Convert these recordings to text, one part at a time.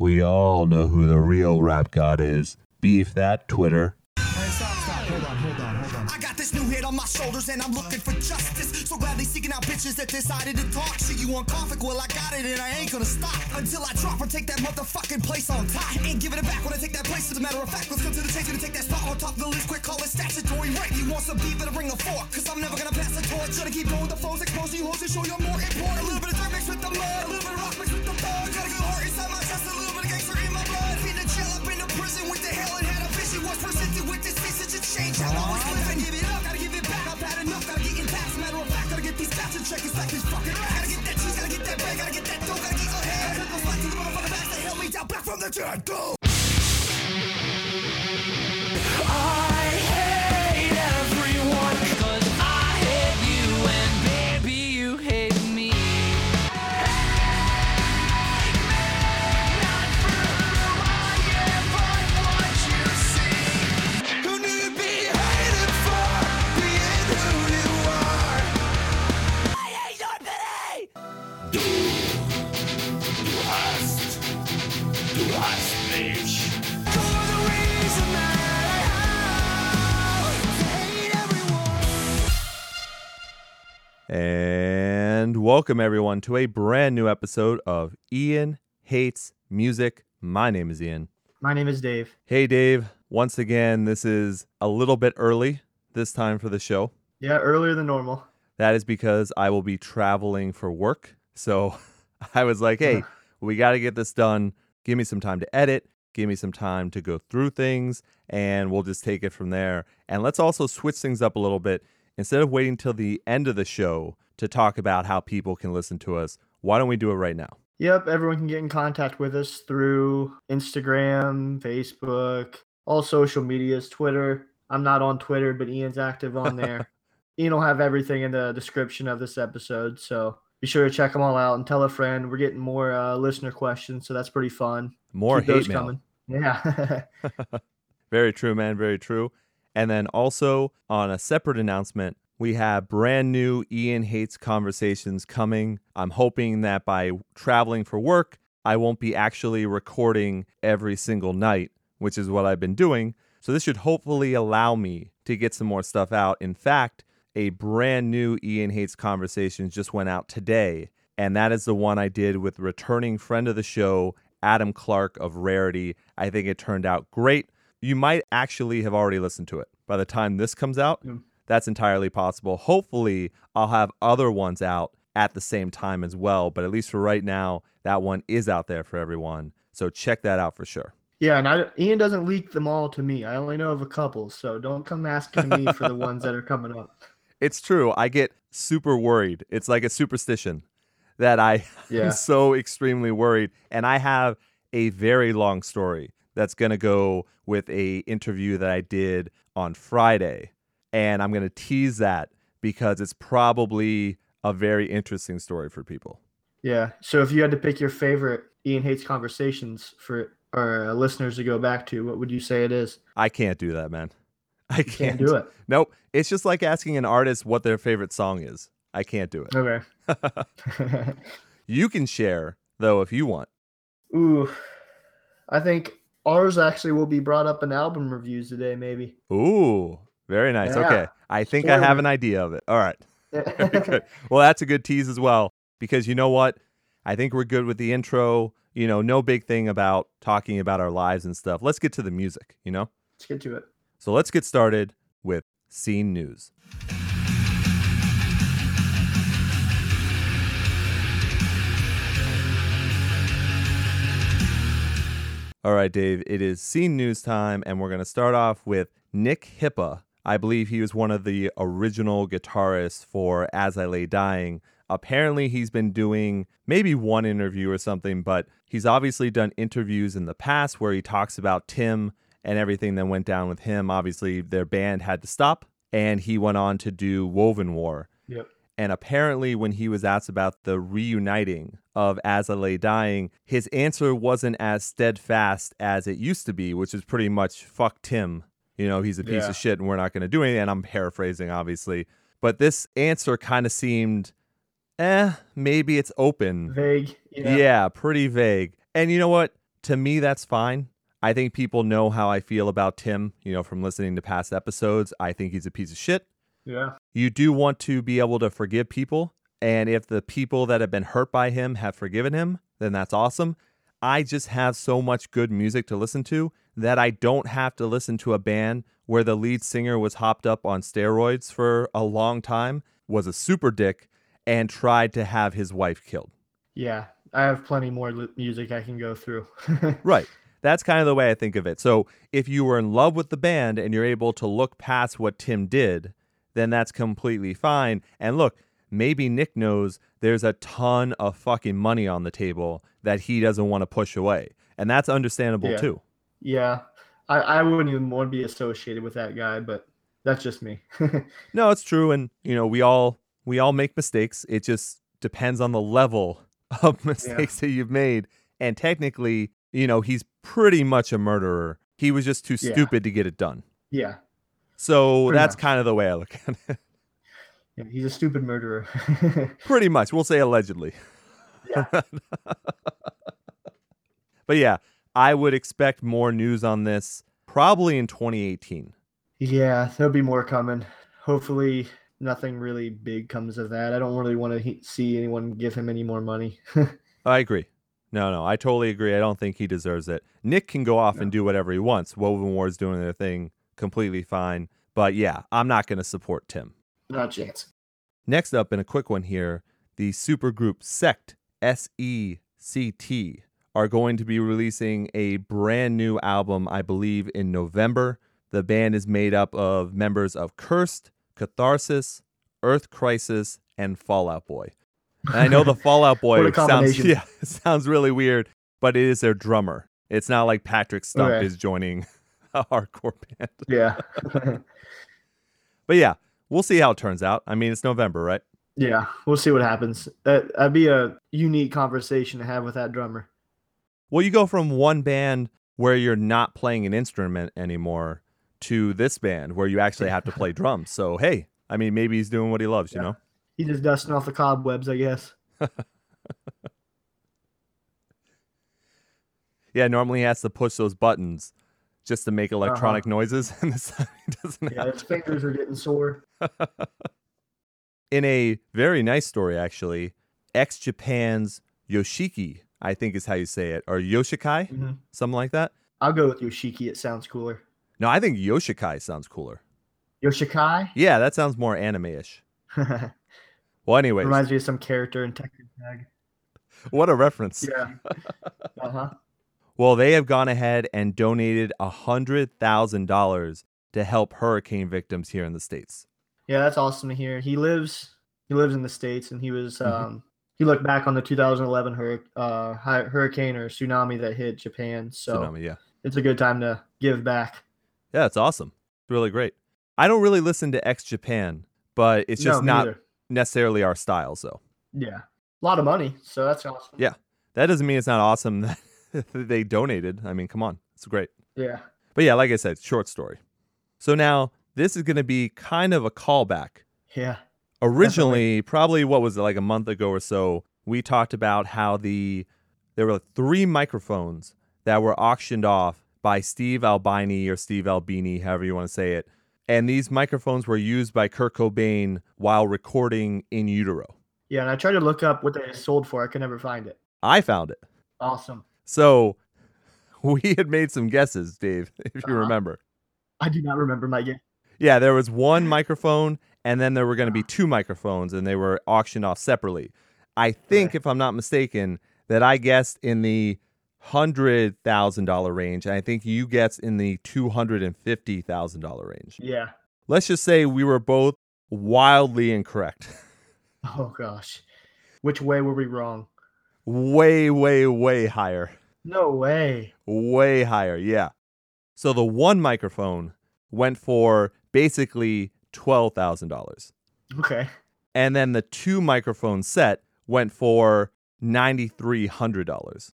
We all know who the real rap god is. Beef that Twitter. Hey, stop, stop. Hold on, hold on, hold on. I got this new hit on my shoulders and I'm looking for justice. So gladly seeking out bitches that decided to talk shit. You want conflict? Well, I got it and I ain't gonna stop until I drop or take that motherfucking place on top. Ain't giving it back when I take that place. As a matter of fact, let's come to the chase and take that spot on top of the list. Quick, call it statutory rape. You want some beef? Better bring a fork. Cause I'm never gonna pass the torch. Gonna keep going with the foes, exposing you hoes and show you're more important. A little bit of dirt mixed with the mud, a little bit of rock mixed with the check. It's like this fucking rap. Gotta get that cheese, gotta get that bread, gotta get that dough, gotta get ahead. Gotta cut those lights to the motherfucking backs that held me down back from the dead. Go. Welcome everyone to a brand new episode of Ian Hates Music. My name is Ian. My name is Dave. Hey Dave, once again, this is a little bit early this time for the show. Yeah, earlier than normal. That is because I will be traveling for work. So I was like, hey, we got to get this done. Give me some time to edit, give me some time to go through things, and we'll just take it from there. And let's also switch things up a little bit. Instead of waiting till the end of the show to talk about how people can listen to us, why don't we do it right now? Yep, everyone can get in contact with us through Instagram, Facebook, all social medias, Twitter. I'm not on Twitter, but Ian's active on there. Ian will have everything in the description of this episode, so be sure to check them all out and tell a friend. We're getting more uh, listener questions, so that's pretty fun. More Keep hate mail. coming. Yeah. Very true, man. Very true. And then also on a separate announcement, we have brand new Ian Hates conversations coming. I'm hoping that by traveling for work, I won't be actually recording every single night, which is what I've been doing. So this should hopefully allow me to get some more stuff out. In fact, a brand new Ian Hates conversations just went out today, and that is the one I did with returning friend of the show, Adam Clark of Rarity. I think it turned out great. You might actually have already listened to it by the time this comes out. Mm. That's entirely possible. Hopefully, I'll have other ones out at the same time as well. But at least for right now, that one is out there for everyone. So check that out for sure. yeah, and I, Ian doesn't leak them all to me. I only know of a couple, so don't come asking me for the ones that are coming up. It's true. I get super worried. It's like a superstition that I Yeah. am so extremely worried. And I have a very long story that's going to go with a interview that I did on Friday. And I'm going to tease that because it's probably a very interesting story for people. Yeah. So if you had to pick your favorite Ian hates conversations for our uh, listeners to go back to, what would you say it is? I can't do that, man. I can't, can't do it. Nope. It's just like asking an artist what their favorite song is. I can't do it. Okay. You can share though if you want. Ooh, I think ours actually will be brought up in album reviews today, maybe. Ooh, very nice. Yeah. Okay. I think I have an idea of it. All right. Well, that's a good tease as well because you know what? I think we're good with the intro. You know, no big thing about talking about our lives and stuff. Let's get to the music, you know? Let's get to it. So let's get started with scene news. All right, Dave, it is scene news time, and we're going to start off with Nick Hipa. I believe he was one of the original guitarists for As I Lay Dying. Apparently, he's been doing maybe one interview or something, but he's obviously done interviews in the past where he talks about Tim and everything that went down with him. Obviously, their band had to stop, and he went on to do Wovenwar. Yep. And apparently, when he was asked about the reuniting of As I Lay Dying, his answer wasn't as steadfast as it used to be, which is pretty much fuck Tim. You know, he's a piece Yeah. of shit and we're not going to do anything. And I'm paraphrasing, obviously. But this answer kind of seemed, eh, maybe it's open. Vague. Yeah. pretty vague. And you know what? to me, that's fine. I think people know how I feel about Tim, you know, from listening to past episodes. I think he's a piece of shit. Yeah. You do want to be able to forgive people. And if the people that have been hurt by him have forgiven him, then that's awesome. I just have so much good music to listen to that I don't have to listen to a band where the lead singer was hopped up on steroids for a long time, was a super dick, and tried to have his wife killed. Yeah. I have plenty more li- music I can go through. Right. That's kind of the way I think of it. So if you were in love with the band and you're able to look past what Tim did, then that's completely fine. And look, maybe Nick knows there's a ton of fucking money on the table that he doesn't want to push away. And that's understandable Yeah. too. Yeah. I, I wouldn't even want to be associated with that guy, but that's just me. No, it's true and you know, we all we all make mistakes. It just depends on the level of mistakes that you've made. And technically, you know, he's pretty much a murderer. He was just too Yeah. stupid to get it done. yeah. So Pretty that's much. kind of the way I look at it. yeah. He's a stupid murderer. Pretty much. We'll say allegedly. Yeah. but yeah, I would expect more news on this probably in 2018. yeah. There'll be more coming. Hopefully, nothing really big comes of that. I don't really want to he- see anyone give him any more money. I agree. No, no, I totally agree. I don't think he deserves it. Nick can go off and do whatever he wants. Wovenwar is doing their thing completely fine. But yeah, I'm not going to support Tim. Not a chance. Next up, in a quick one here, the supergroup Sect, S E C T, are going to be releasing a brand new album, I believe, in November. The band is made up of members of Cursed, Catharsis, Earth Crisis, and Fall Out Boy. And I know the Fall Out Boy sounds yeah, sounds really weird, but it is their drummer. It's not like Patrick Stump Okay. is joining a hardcore band. Yeah. But yeah, we'll see how it turns out. I mean, it's November, right? yeah. We'll see what happens. That, that'd be a unique conversation to have with that drummer. Well, you go from one band where you're not playing an instrument anymore to this band where you actually have to play drums. So, hey, I mean, maybe he's doing what he loves, you know? He's just dusting off the cobwebs, I guess. Yeah, normally he has to push those buttons just to make electronic uh-huh. noises, and this time he doesn't Yeah, his fingers are getting sore. In a very nice story, actually, X Japan's Yoshiki, I think is how you say it, or Yoshikai, Mhm. something like that. I'll go with Yoshiki. It sounds cooler. No, I think Yoshikai sounds cooler. Yoshikai? Yeah, that sounds more anime ish. Well, anyways, Reminds me of some character in Tekken Tag. what a reference. Yeah. uh huh. Well, they have gone ahead and donated $100,000 to help hurricane victims here in the States. Yeah, that's awesome to hear. He lives he lives in the states, and he was Mhm. um he looked back on the 2011 hur- uh, hurricane or tsunami that hit Japan. So Tsunami, yeah. it's a good time to give back. Yeah, it's awesome. It's really great. I don't really listen to X Japan, but it's just No, not neither. necessarily our style. So Yeah, a lot of money, so that's awesome. Yeah. that doesn't mean it's not awesome that they donated. I mean, come on. It's great. Yeah. But yeah, like I said, short story. So now this is going to be kind of a callback Yeah. Originally probably what was it like a month ago or so we talked about how the there were three microphones that were auctioned off by steve albini or steve albini however you want to say it and these microphones were used by kurt cobain while recording in utero Yeah, and I tried to look up what they sold for. I could never find it. i found it Awesome. so we had made some guesses dave if you Uh-huh. remember I do not remember my game. Yeah, there was one microphone, and then there were going to be two microphones, and they were auctioned off separately. I think, Okay. if I'm not mistaken, that I guessed in the hundred thousand dollar range, and I think you guessed in the two hundred and fifty thousand dollar range. Yeah. Let's just say we were both wildly incorrect. Oh gosh. Which way were we wrong? way, way, way higher. No way. Way higher, yeah. So the one microphone went for basically twelve thousand dollars. Okay. and then the two microphone set went for $9300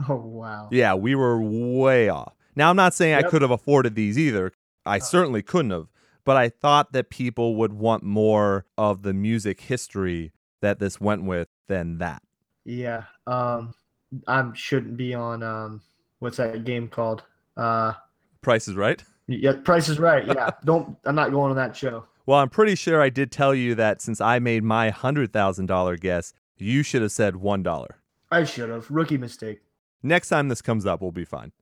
Oh wow. yeah we were way off now i'm not saying i could have afforded these either i certainly couldn't have but i thought that people would want more of the music history that this went with than that Yeah. Um I shouldn't be on um what's that game called? Uh, Price is right. Yeah, Price is Right. Yeah, don't. I'm not going to that show. Well, I'm pretty sure I did tell you that since I made my hundred thousand dollar guess, you should have said one dollar. I should have. Rookie mistake. Next time this comes up, we'll be fine.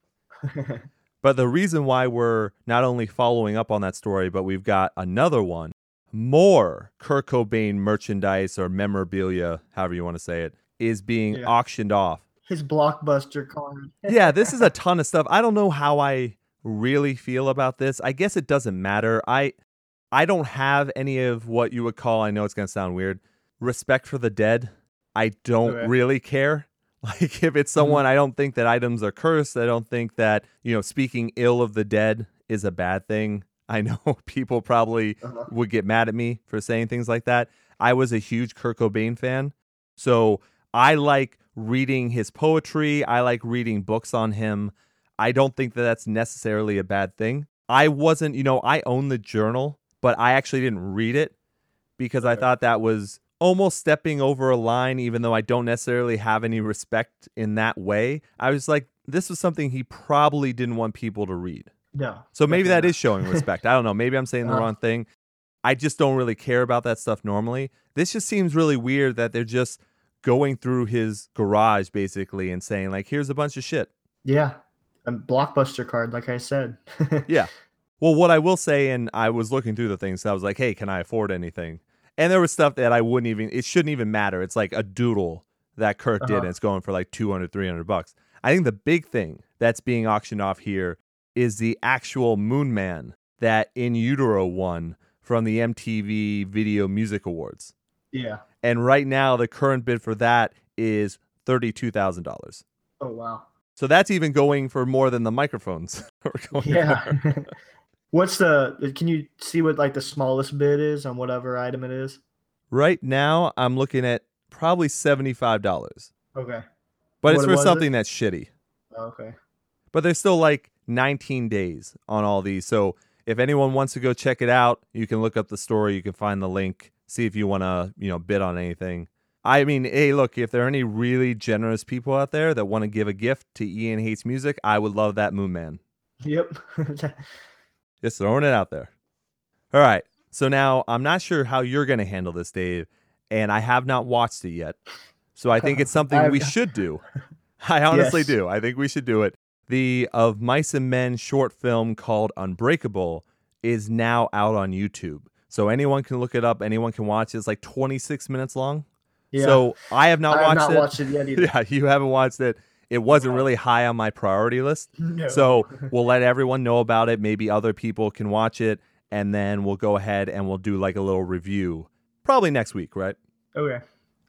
But the reason why we're not only following up on that story, but we've got another one, more Kurt Cobain merchandise or memorabilia, however you want to say it, is being Yeah. auctioned off. His blockbuster card. yeah, this is a ton of stuff. I don't know how I really feel about this. I guess it doesn't matter. I I don't have any of what you would call, I know it's going to sound weird, respect for the dead. I don't Okay. really care. Like if it's someone I don't think that items are cursed, I don't think that, you know, speaking ill of the dead is a bad thing. I know people probably Uh-huh. would get mad at me for saying things like that. I was a huge Kurt Cobain fan. So I like reading his poetry. I like reading books on him. I don't think that that's necessarily a bad thing. I wasn't, you know, I own the journal, but I actually didn't read it because I thought that was almost stepping over a line, even though I don't necessarily have any respect in that way. I was like, this was something he probably didn't want people to read. No. So maybe that definitely is showing respect. I don't know. Maybe I'm saying the Uh-huh. wrong thing. I just don't really care about that stuff normally. This just seems really weird that they're just going through his garage basically and saying like, "Here's a bunch of shit." Yeah. A blockbuster card, like I said. Yeah. Well, what I will say, and I was looking through the things, so I was like, "Hey, can I afford anything?" And there was stuff that I wouldn't even. It shouldn't even matter. It's like a doodle that Kurt did, Uh-huh. and it's going for like 200, 300 bucks. I think the big thing that's being auctioned off here is the actual Moon Man that In Utero won from the MTV Video Music Awards. yeah. And right now, the current bid for that is thirty-two thousand dollars. Oh wow. So that's even going for more than the microphones. are going Yeah. What's the? Uh, can you see what like the smallest bid is on whatever item it is? Right now, I'm looking at probably seventy-five dollars, Okay. but it's for was it? something that's shitty. Oh, okay. But there's still like 19 days on all these. So if anyone wants to go check it out, you can look up the story. You can find the link. See if you want to, you know, bid on anything. I mean, hey, look, if there are any really generous people out there that want to give a gift to Ian Hates Music, I would love that Moon Man. Yep. Just throwing it out there. All right. So now I'm not sure how you're going to handle this, Dave, and I have not watched it yet. So I think it's something we should do. I honestly Yes. do. I think we should do it. The Of Mice and Men short film called Unbreakable is now out on YouTube. So anyone can look it up. Anyone can watch it. It's like 26 minutes long. Yeah. So I have not watched it. I have watched not it. watched it yet either. yeah, you haven't watched it. It wasn't really high on my priority list. No. So we'll let everyone know about it. Maybe other people can watch it, and then we'll go ahead and we'll do like a little review, probably next week, right? Okay.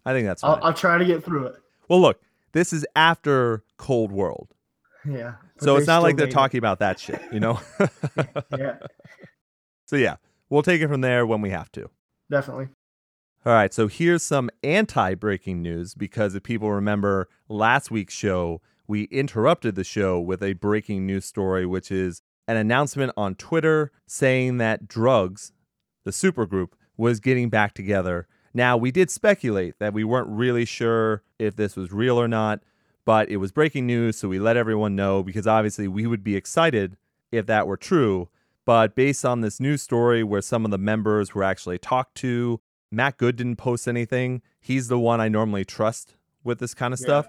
I think that's fine. I'll, I'll try to get through it. well, look, this is after Cold World, Yeah. So it's not like they're it. talking about that shit, you know. Yeah. so yeah, we'll take it from there when we have to. Definitely. All right, so here's some anti breaking news because if people remember last week's show, we interrupted the show with a breaking news story, which is an announcement on Twitter saying that Drugs, the supergroup, was getting back together. Now, we did speculate that we weren't really sure if this was real or not, but it was breaking news, so we let everyone know because obviously we would be excited if that were true. But based on this news story where some of the members were actually talked to, Matt Good didn't post anything. He's the one I normally trust with this kind of Yeah. stuff.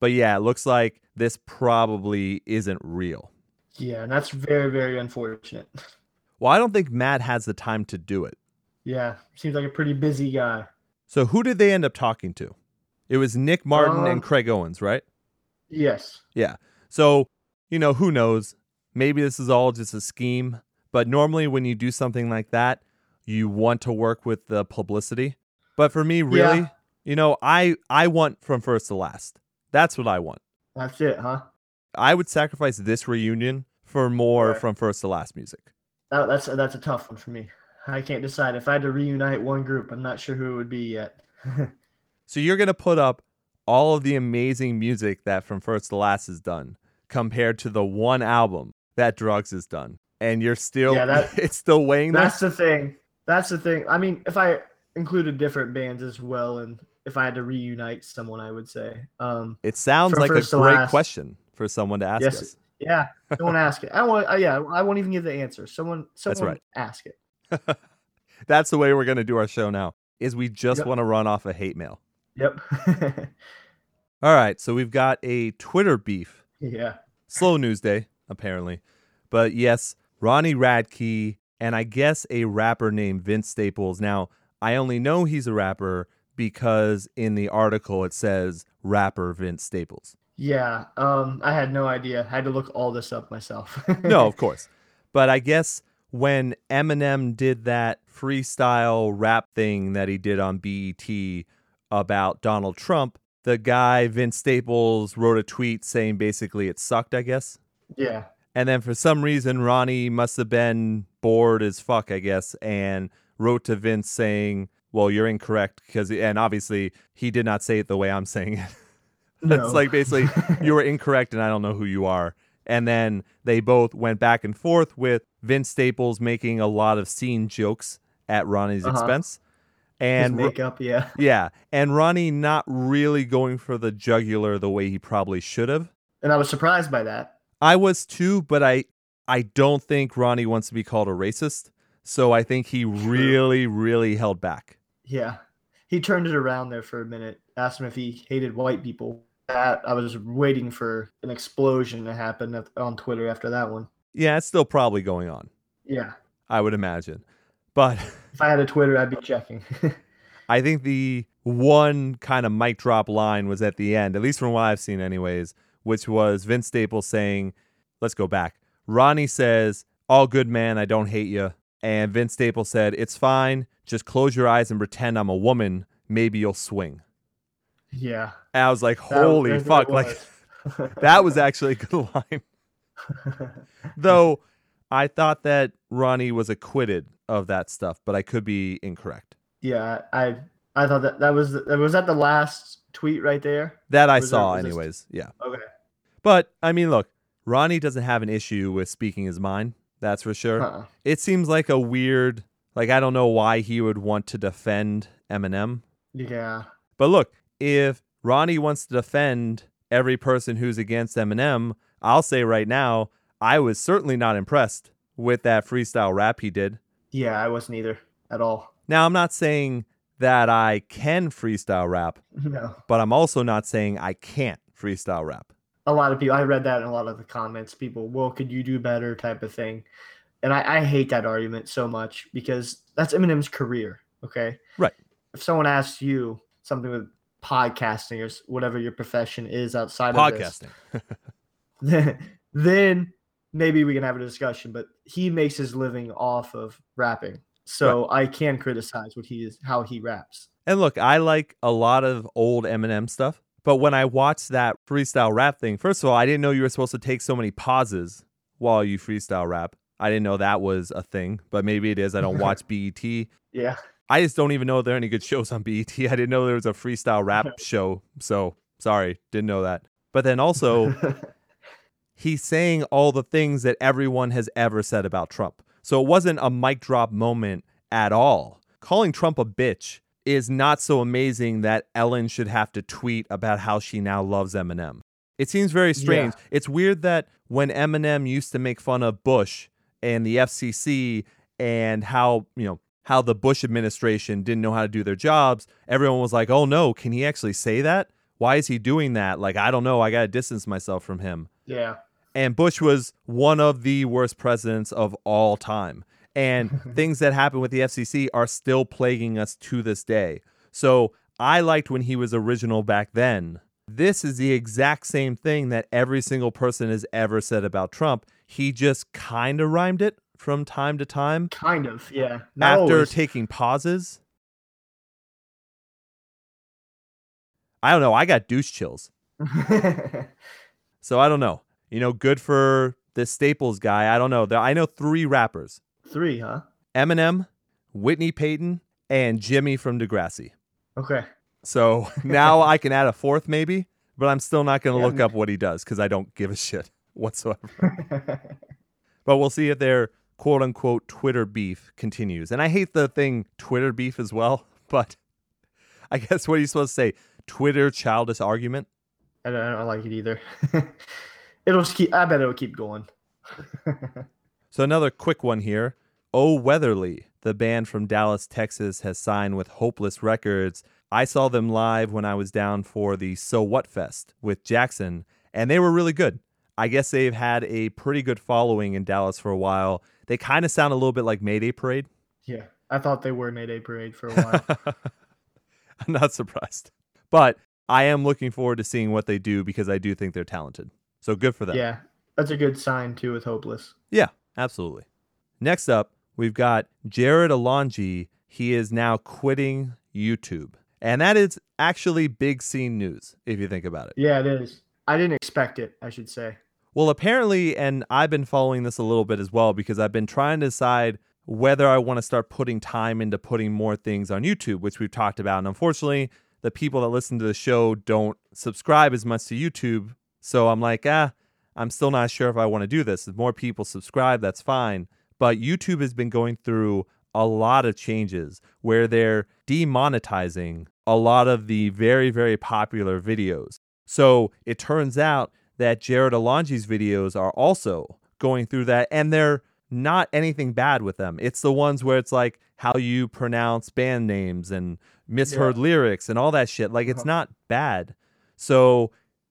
But yeah, it looks like this probably isn't real. Yeah, and that's very, very unfortunate. Well, I don't think Matt has the time to do it. Yeah, seems like a pretty busy guy. So who did they end up talking to? It was Nick Martin Um, and Craig Owens, right? Yes. Yeah. So, you know, who knows? Maybe this is all just a scheme, but normally when you do something like that, you want to work with the publicity. But for me, really, Yeah. you know, I I want from first to last. That's what I want. That's it, huh? I would sacrifice this reunion for more Right. from first to last music. That, that's that's a tough one for me. I can't decide if I had to reunite one group. I'm not sure who it would be yet. So you're going to put up all of the amazing music that From First to Last has done compared to the one album that Drugs has done. And you're still Yeah, that- it's still weighing that. That's the thing. That's the thing. I mean, if I included different bands as well, and if I had to reunite someone, I would say. Um, It sounds like a great Last. question. for someone to ask Yes. us. Yeah, someone ask it. I want. Uh, yeah, I won't even give the answer. Someone, someone That's right. ask it. That's the way we're going to do our show now. Is we just Yep. want to run off a hate mail. Yep. All right, so we've got a Twitter beef. yeah. Slow news day, apparently. But yes, Ronnie Radke and I guess a rapper named Vince Staples. Now, I only know he's a rapper because in the article it says rapper Vince Staples. Yeah. Um, I had no idea. I had to look all this up myself. No, of course. But I guess when Eminem did that freestyle rap thing that he did on BET about Donald Trump, the guy Vince Staples wrote a tweet saying basically it sucked, I guess. yeah. And then for some reason, Ronnie must have been bored as fuck, I guess, and wrote to Vince saying, "Well, you're incorrect," because and obviously he did not say it the way I'm saying it. No. It's like basically you were incorrect, and I don't know who you are. And then they both went back and forth with Vince Staples making a lot of scene jokes at Ronnie's Uh-huh. expense, and Ro- makeup. Yeah. yeah, and Ronnie not really going for the jugular the way he probably should have. And I was surprised by that. I was too, but I I don't think Ronnie wants to be called a racist. So I think he really, really held back. Yeah. He turned it around there for a minute. Asked him if he hated white people. That I was waiting for an explosion to happen on Twitter after that one. Yeah, it's still probably going on, Yeah. I would imagine. But If I had a Twitter, I'd be checking. I think the one kind of mic drop line was at the end, at least from what I've seen, anyways, which was Vince Staples saying, Let's go back. Ronnie says, All good, man. I don't hate you. And Vince Staples said, It's fine. Just close your eyes and pretend I'm a woman. Maybe you'll swing. yeah. And I was like, Holy that's fuck. Like, that was actually a good line. Though I thought that Ronnie was acquitted of that stuff, but I could be incorrect. yeah. I I thought that that was that was that the last tweet right there. That I Was saw, was this- anyways. Yeah. Okay. But I mean, look, Ronnie doesn't have an issue with speaking his mind. That's for sure. It seems like a weird, like, I don't know why he would want to defend Eminem. Yeah. But look, if Ronnie wants to defend every person who's against Eminem, I'll say right now, I was certainly not impressed with that freestyle rap he did. Yeah. I wasn't either at all. Now, I'm not saying that I can freestyle rap, No. but I'm also not saying I can't freestyle rap. A lot of people i read that in a lot of the comments people well could you do better? type of thing. And I, I hate that argument so much because that's eminem's career okay? Right. if someone asks you something with podcasting or whatever your profession is outside of this, Podcasting. then maybe we can have a discussion but he makes his living off of rapping. So i can criticize what he is how he raps. And look, I like a lot of old Eminem stuff, but when I watched that freestyle rap thing, first of all, I didn't know you were supposed to take so many pauses while you freestyle rap. I didn't know that was a thing, but maybe it is. I don't watch BET. yeah I just don't even know if there are any good shows on BET. I didn't know there was a freestyle rap show. So sorry, didn't know that. But then also, he's saying all the things that everyone has ever said about Trump. So it wasn't a mic drop moment at all. Calling Trump a bitch is not so amazing that Ellen should have to tweet about how she now loves Eminem. It seems very strange. It's weird that when Eminem used to make fun of Bush and the FCC and how, you know, how the Bush administration didn't know how to do their jobs, everyone was like, "Oh no, can he actually say that? Why is he doing that? Like, I don't know. I got to distance myself from him." yeah And Bush was one of the worst presidents of all time. And things that happened with the FCC are still plaguing us to this day. So I liked when he was original back then. This is the exact same thing that every single person has ever said about Trump. He just kind of rhymed it from time to time kind of yeah Not after always. taking pauses. I don't know. I got douche chills. So I don't know. You know, good for this Staples guy. I don't know. There, I know three rappers three huh Eminem, Whitney Peyton, and Jimmy from Degrassi. okay So now I can add a fourth maybe, but I'm still not going to Yeah. look up what he does because I don't give a shit whatsoever. but we'll see if their quote unquote Twitter beef continues. And I hate the thing Twitter beef as well, but I guess what are you supposed to say? Twitter childish argument? I don't, I don't like it either. It'll just keep. I bet it'll keep going. So another quick one here. Oh Weatherly, the band from Dallas, Texas, has signed with Hopeless Records. I saw them live when I was down for the So What Fest with Jackson, and they were really good. I guess they've had a pretty good following in Dallas for a while. They kind of sound a little bit like Mayday Parade. yeah, I thought they were Mayday Parade for a while. I'm not surprised. But I am looking forward to seeing what they do because I do think they're talented. So good for them. yeah, that's a good sign too with Hopeless. Yeah, absolutely. Next up, we've got Jarrod Alonge. He is now quitting YouTube. And that is actually big scene news if you think about it. Yeah, it is. I didn't expect it. I should say. Well, apparently, and I've been following this a little bit as well because I've been trying to decide whether I want to start putting time into putting more things on YouTube, which we've talked about. And unfortunately, the people that listen to the show don't subscribe as much to YouTube. So I'm like, ah, I'm still not sure if I want to do this. If more people subscribe, that's fine. But YouTube has been going through a lot of changes where they're demonetizing a lot of the very, very popular videos. So it turns out that Jarrod Alonge's videos are also going through that, and they're not anything bad with them. It's the ones where it's like how you pronounce band names and misheard lyrics and all that shit. Like it's uh-huh. not bad. So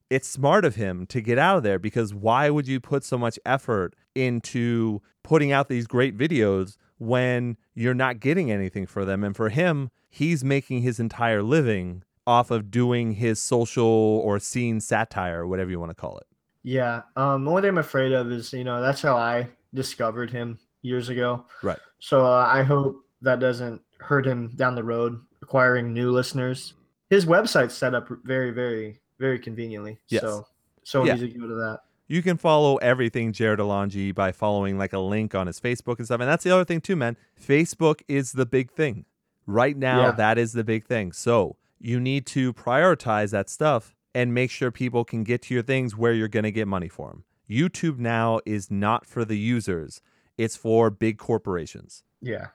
it's smart of him to get out of there because why would you put so much effort into putting out these great videos when you're not getting anything for them? And for him, he's making his entire living off of doing his social or scene satire, whatever you want to call it. Yeah. Um, the only thing I'm afraid of is, you know, that's how I discovered him years ago. Right. So uh, I hope that doesn't hurt him down the road acquiring new listeners. His website's set up very, very, very conveniently. Yes. So so Yeah. easy to go to that. You can follow everything Jarrod Alonge by following like a link on his Facebook and stuff. And that's the other thing too, man. Facebook is the big thing. Right now, Yeah. that is the big thing. So you need to prioritize that stuff and make sure people can get to your things where you're going to get money for them. YouTube now is not for the users, it's for big corporations. Yeah.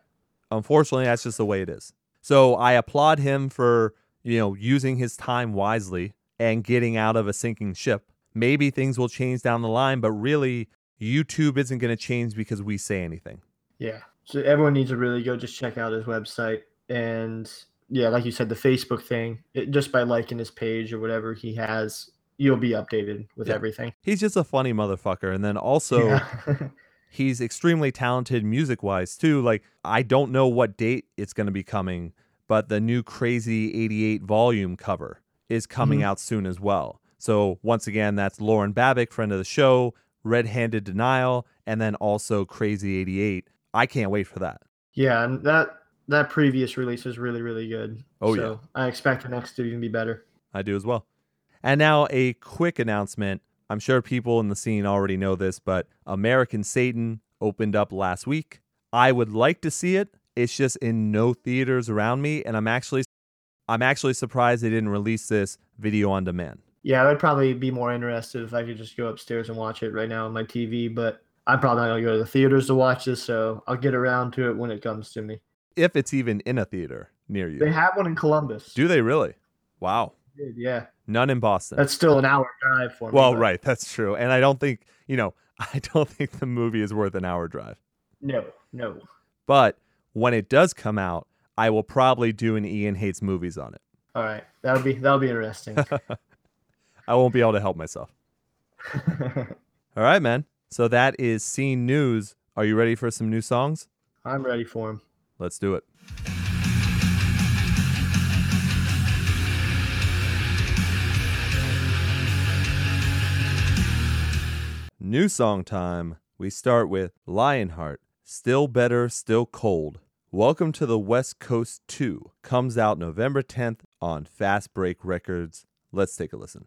Unfortunately, that's just the way it is. So I applaud him for, you know, using his time wisely and getting out of a sinking ship. Maybe things will change down the line, but really YouTube isn't going to change because we say anything. Yeah. So everyone needs to really go just check out his website and yeah, like you said, the Facebook thing. It, just by liking his page or whatever he has, you'll be updated with Yeah. everything. He's just a funny motherfucker and then also yeah. he's extremely talented music wise too. Like I don't know what date it's going to be coming, but the new Crazy 88 volume cover is coming Mhm. out soon as well. So once again, that's Lauren Babic, friend of the show, Red Handed Denial, and then also Crazy 88. I can't wait for that. yeah, and that that previous release was really really good. Oh, so yeah. I expect the next to even be better. I do as well. And now a quick announcement. I'm sure people in the scene already know this, but American Satan opened up last week. I would like to see it. It's just in no theaters around me, and I'm actually I'm actually surprised they didn't release this video on demand. Yeah, I'd probably be more interested if I could just go upstairs and watch it right now on my TV, but I'm probably not gonna go to the theaters to watch this, so I'll get around to it when it comes to me. If it's even in a theater near you. They have one in Columbus. do they really? Wow. Yeah, None in Boston. that's still an hour drive for me. well, right, that's true. And I don't think, you know, I don't think the movie is worth an hour drive. No, no. But when it does come out, I will probably do an Ian Hates movies on it. All right, that'll be that'll be interesting. I won't be able to help myself. All right, man. So that is scene news. Are you ready for some new songs? I'm ready for them. Let's do it. New song time. We start with Lionheart, Still Bitter, Still Cold. Welcome to the West Coast 2 comes out November 10th on Fast Break Records. Let's take a listen.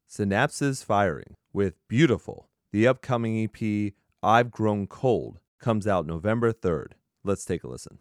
Synapses Firing with Beautiful. The upcoming EP, I've Grown Cold, comes out November 3rd. Let's take a listen.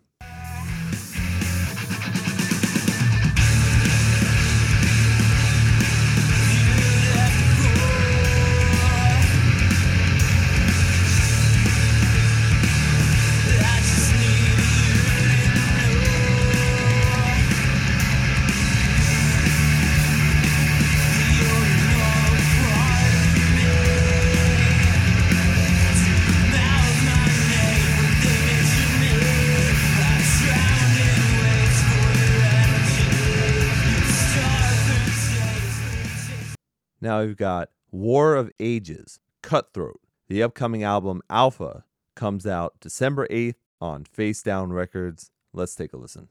Now we've got War of Ages, Cutthroat. The upcoming album Alpha comes out December 8th on Face Down Records. Let's take a listen.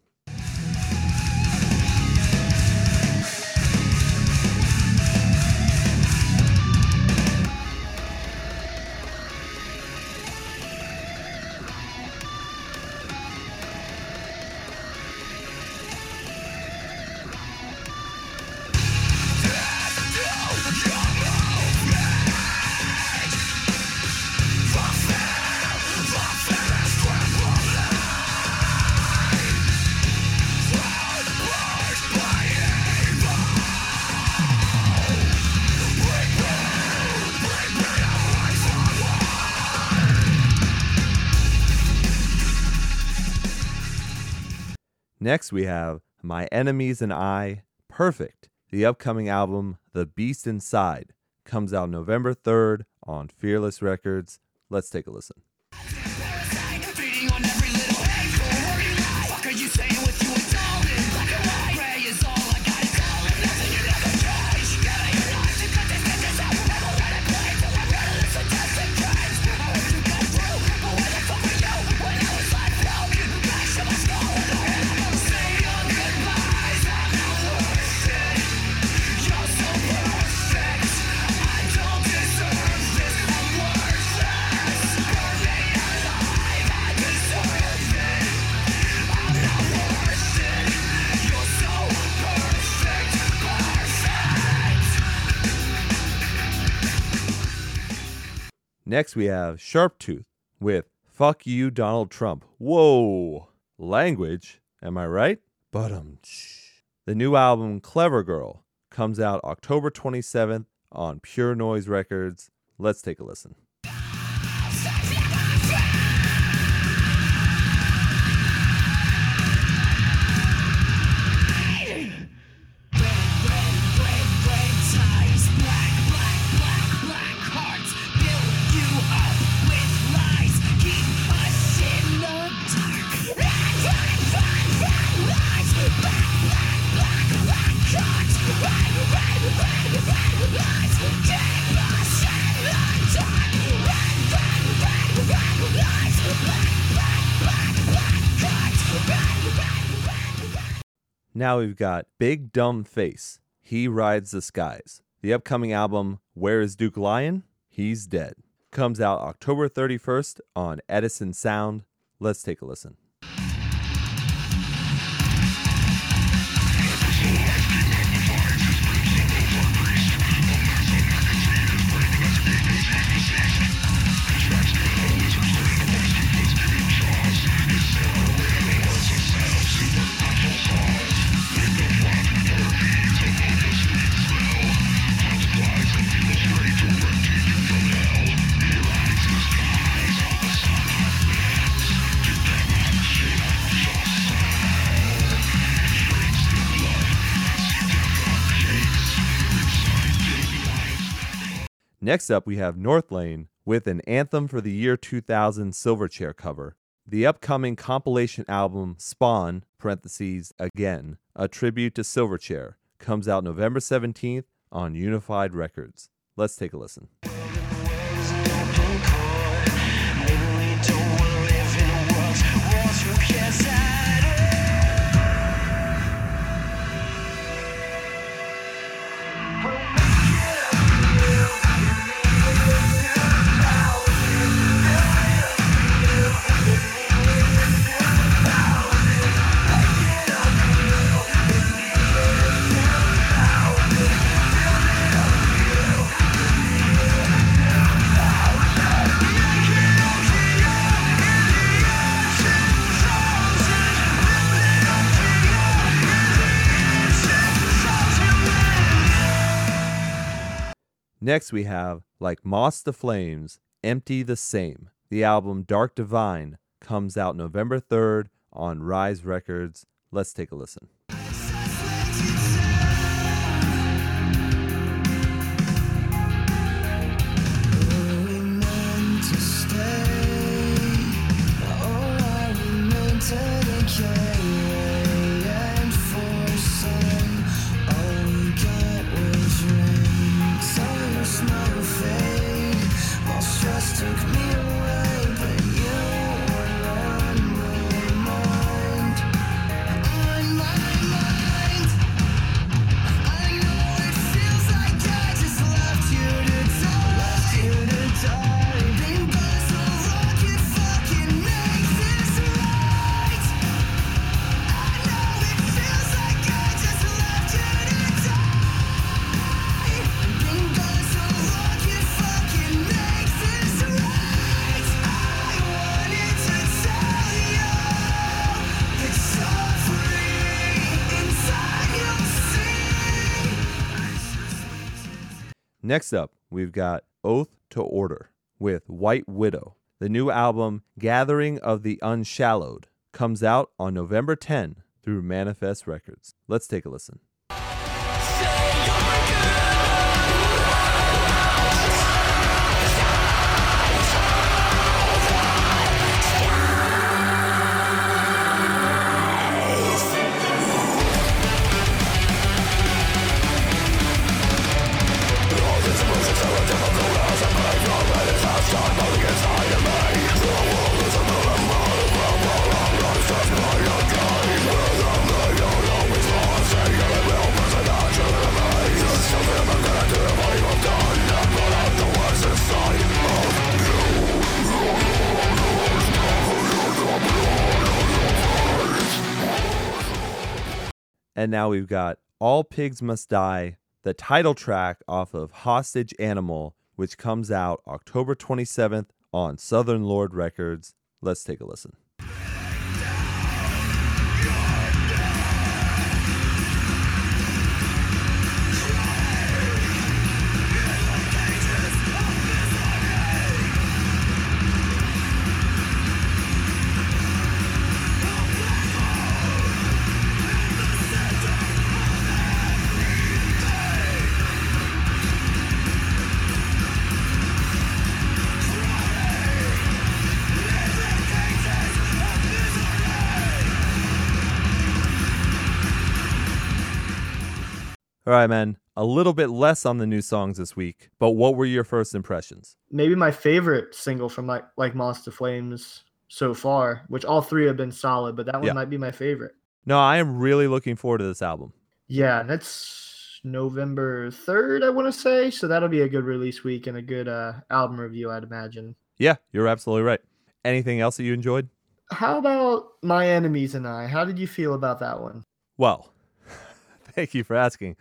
Next, we have My Enemies and I, Perfect. The upcoming album, The Beast Inside, comes out November 3rd on Fearless Records. Let's take a listen. Next, we have Sharptooth with Fuck You, Donald Trump. Whoa. Language, am I right? But um, the new album Clever Girl comes out October 27th on Pure Noise Records. Let's take a listen. Now we've got Big Dumb Face. He Rides the Skies. The upcoming album, Where is Duke Lion? He's Dead. Comes out October 31st on Edison Sound. Let's take a listen. Next up, we have North Lane with an Anthem for the Year 2000 Silverchair cover. The upcoming compilation album Spawn (parentheses again) a tribute to Silverchair comes out November 17th on Unified Records. Let's take a listen. Next, we have Like Moths to Flames, Empty the Same. The album Dark Divine comes out November 3rd on Rise Records. Let's take a listen. Next up, we've got Oath to Order with White Widow. The new album, Gathering of the Unshallowed, comes out on November 10 through Manifest Records. Let's take a listen. And now we've got All Pigs Must Die, the title track off of Hostage Animal, which comes out October 27th on Southern Lord Records. Let's take a listen. All right, man. A little bit less on the new songs this week, but what were your first impressions? Maybe my favorite single from like like Moths to Flames so far, which all three have been solid, but that one Yeah. might be my favorite. No, I am really looking forward to this album. Yeah, that's November 3rd, I want to say. So that'll be a good release week and a good uh, album review, I'd imagine. Yeah, you're absolutely right. Anything else that you enjoyed? How about My Enemies and I? How did you feel about that one? Well, thank you for asking.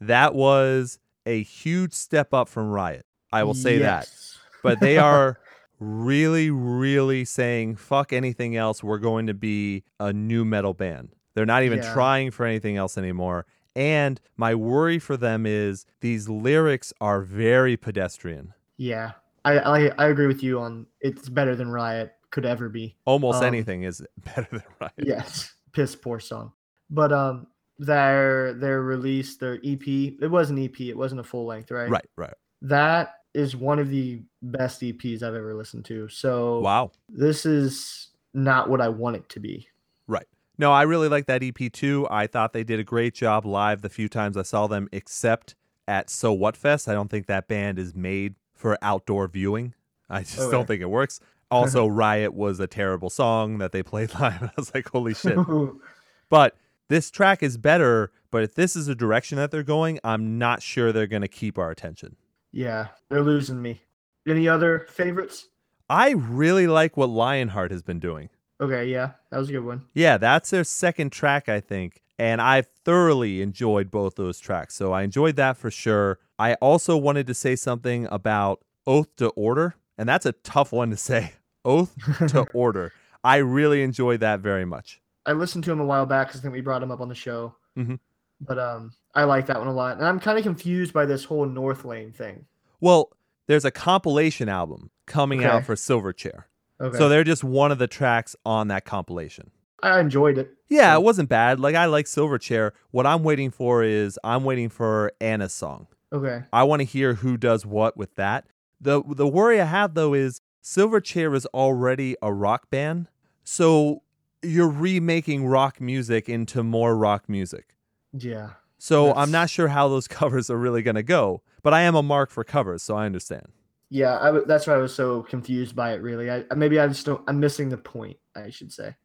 That was a huge step up from Riot. I will say that. But they are really, really saying, fuck anything else. We're going to be a nu metal band. They're not even Yeah. trying for anything else anymore. And my worry for them is these lyrics are very pedestrian. Yeah, I, I I agree with you on it's better than Riot could ever be. Almost Um, anything is better than Riot. Yes, piss poor song. But um, their their release, their EP, it was an EP. It wasn't a full length, right? Right, right. That is one of the best EPs I've ever listened to. So Wow. this is not what I want it to be. Right. No, I really like that EP too. I thought they did a great job live the few times I saw them, except at So What Fest. I don't think that band is made for outdoor viewing. I just Okay. don't think it works. Also, Riot was a terrible song that they played live. I was like, holy shit. But this track is better. But if this is the direction that they're going, I'm not sure they're going to keep our attention. yeah, they're losing me. Any other favorites? I really like what Lionheart has been doing. Okay, yeah, that was a good one. Yeah, that's their second track, I think. And I thoroughly enjoyed both those tracks. So I enjoyed that for sure. I also wanted to say something about Oath to Order. And that's a tough one to say. Oath to Order. I really enjoyed that very much. I listened to him a while back because I think we brought him up on the show. Mhm. But um, I like that one a lot, and I'm kind of confused by this whole Northlane thing. Well, there's a compilation album coming out for Silverchair. Okay, So they're just one of the tracks on that compilation. I enjoyed it. Yeah, it wasn't bad. Like I like Silverchair. What I'm waiting for is I'm waiting for Ana's song. Okay, I want to hear who does what with that. The the worry I have though is Silverchair is already a rock band. So you're remaking rock music into more rock music. yeah, So I'm not sure how those covers are really going to go, but I am a mark for covers, so I understand. yeah. I w- that's why I was so confused by it. Really, I maybe I just don't. I'm missing the point. I should say.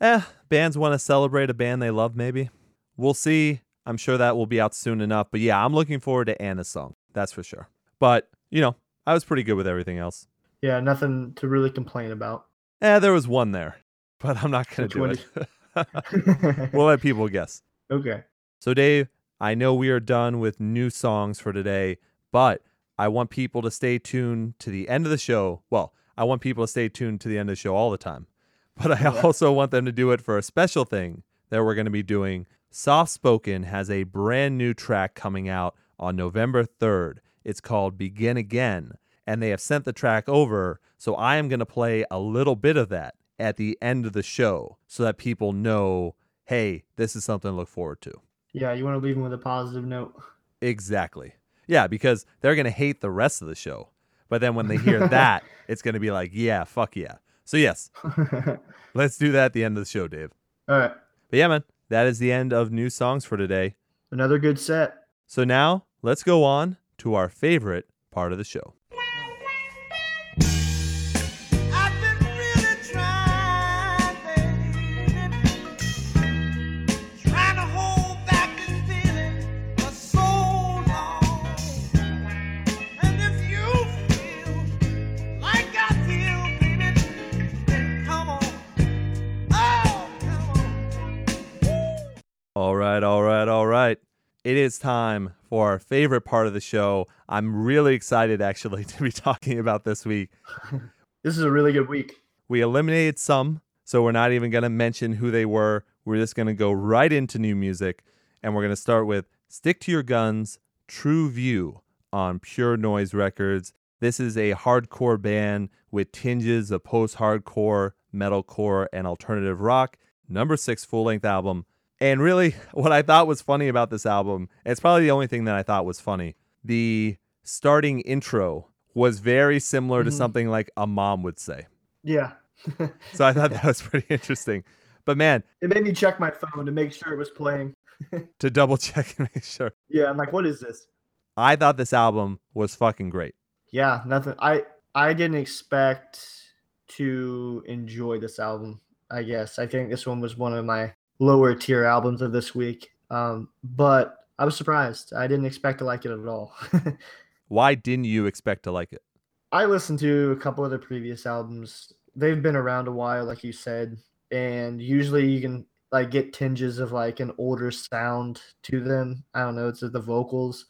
Eh, bands want to celebrate a band they love, maybe. We'll see. I'm sure that will be out soon enough. But yeah, I'm looking forward to Ana's song. That's for sure. But, you know, I was pretty good with everything else. Yeah, nothing to really complain about. Eh, there was one there, but I'm not going to do it. we'll let people guess. okay. So, Dave, I know we are done with new songs for today, but I want people to stay tuned to the end of the show. Well, I want people to stay tuned to the end of the show all the time, but I Yeah. also want them to do it for a special thing that we're going to be doing. Soft Spoken has a brand new track coming out on November 3rd. It's called Begin Again, and they have sent the track over. So I am going to play a little bit of that at the end of the show so that people know hey, this is something to look forward to. Yeah, you want to leave them with a positive note. Exactly. Yeah, because they're going to hate the rest of the show. But then when they hear that, it's going to be like, yeah, fuck yeah. So, yes, let's do that at the end of the show, Dave. All right. But yeah, man, that is the end of new songs for today. another good set. So now let's go on to our favorite part of the show. All right, all right, all right. It is time for our favorite part of the show. I'm really excited actually to be talking about this week. This is a really good week. We eliminated some, so we're not even going to mention who they were. We're just going to go right into new music, and we're going to start with Stick to Your Guns, True View on Pure Noise Records. This is a hardcore band with tinges of post hardcore, metalcore, and alternative rock. Number six full length album. And really, what I thought was funny about this album, it's probably the only thing that I thought was funny. The starting intro was very similar to Mhm. something like a mom would say. Yeah. So I thought that was pretty interesting. But man, it made me check my phone to make sure it was playing. to double check and make sure, Yeah, I'm like, what is this? I thought this album was fucking great. Yeah, nothing. I I didn't expect to enjoy this album. I guess I think this one was one of my lower tier albums of this week. Um, but I was surprised. I didn't expect to like it at all. Why didn't you expect to like it? I listened to a couple of the previous albums. They've been around a while, like you said, and usually you can like get tinges of like an older sound to them. I don't know, it's the vocals,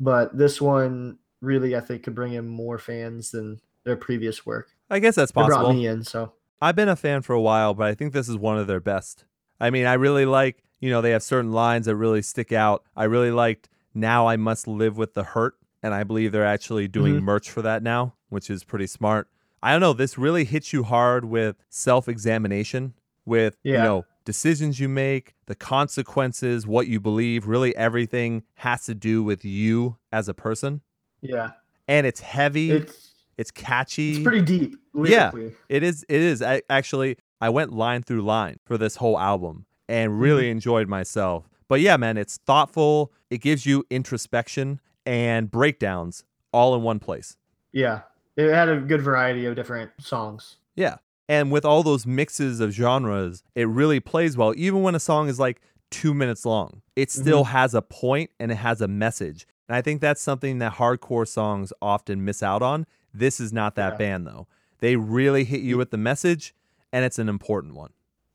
but this one really I think could bring in more fans than their previous work. I guess that's It brought possible. me in, so I've been a fan for a while, but I think this is one of their best. I mean, I really like, you know, they have certain lines that really stick out. I really liked Now I Must Live with the Hurt, and I believe they're actually doing Mhm. merch for that now, which is pretty smart. I don't know, this really hits you hard with self examination, with, you know, decisions you make, the consequences, what you believe. Really, everything has to do with you as a person. yeah, And it's heavy, it's, it's catchy. it's pretty deep. Yeah. It is. It is. I, actually, I went line through line for this whole album and mm-hmm. really enjoyed myself. But yeah, man, it's thoughtful. It gives you introspection and breakdowns all in one place. yeah. It had a good variety of different songs. Yeah. And with all those mixes of genres, it really plays well. Even when a song is like two minutes long, it still mm-hmm. has a point and it has a message. And I think that's something that hardcore songs often miss out on. This is not that Yeah. band, though. They really hit you mm. with the message, and it's an important one.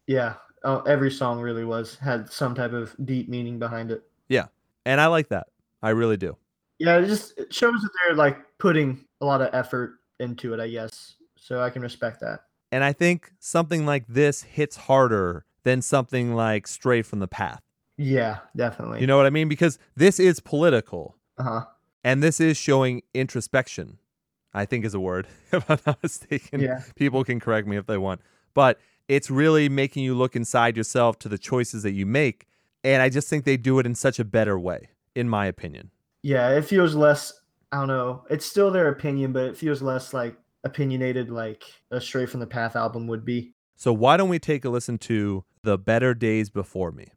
Yeah, uh, every song really was had some type of deep meaning behind it. Yeah, and I like that. I really do. Yeah, it just it shows that they're like putting a lot of effort into it, I guess. So I can respect that. And I think something like this hits harder than something like Stray from the Path. Yeah, definitely. You know what I mean? Because this is political uh huh. and this is showing introspection. I think is a word, if I'm not mistaken. Yeah. People can correct me if they want. But it's really making you look inside yourself to the choices that you make. And I just think they do it in such a better way, in my opinion. Yeah, it feels less. I don't know. It's still their opinion, but it feels less like opinionated, like a Stray from the Path album would be. So why don't we take a listen to The Better Days Before Me?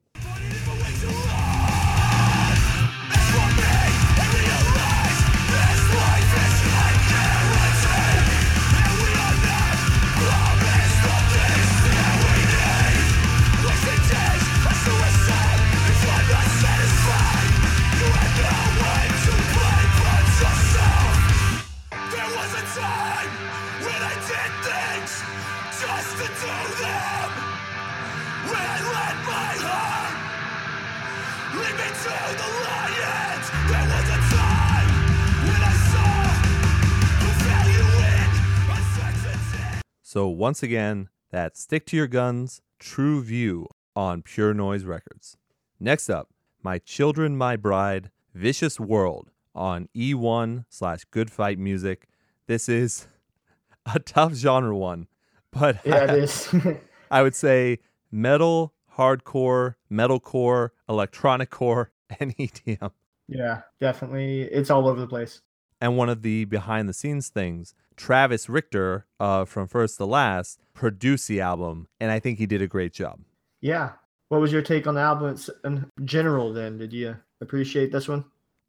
Once again, that's Stick to Your Guns, True View on Pure Noise Records. Next up, My Children, My Bride, Vicious World on E1 slash Good Fight Music. This is a tough genre one, but Yeah, it is. I would say metal, hardcore, metalcore, electronic core, and EDM. yeah, definitely. It's all over the place. And one of the behind the scenes things, Travis Richter uh, from First to Last produced the album, and I think he did a great job. Yeah. What was your take on the album in general then? Did you appreciate this one?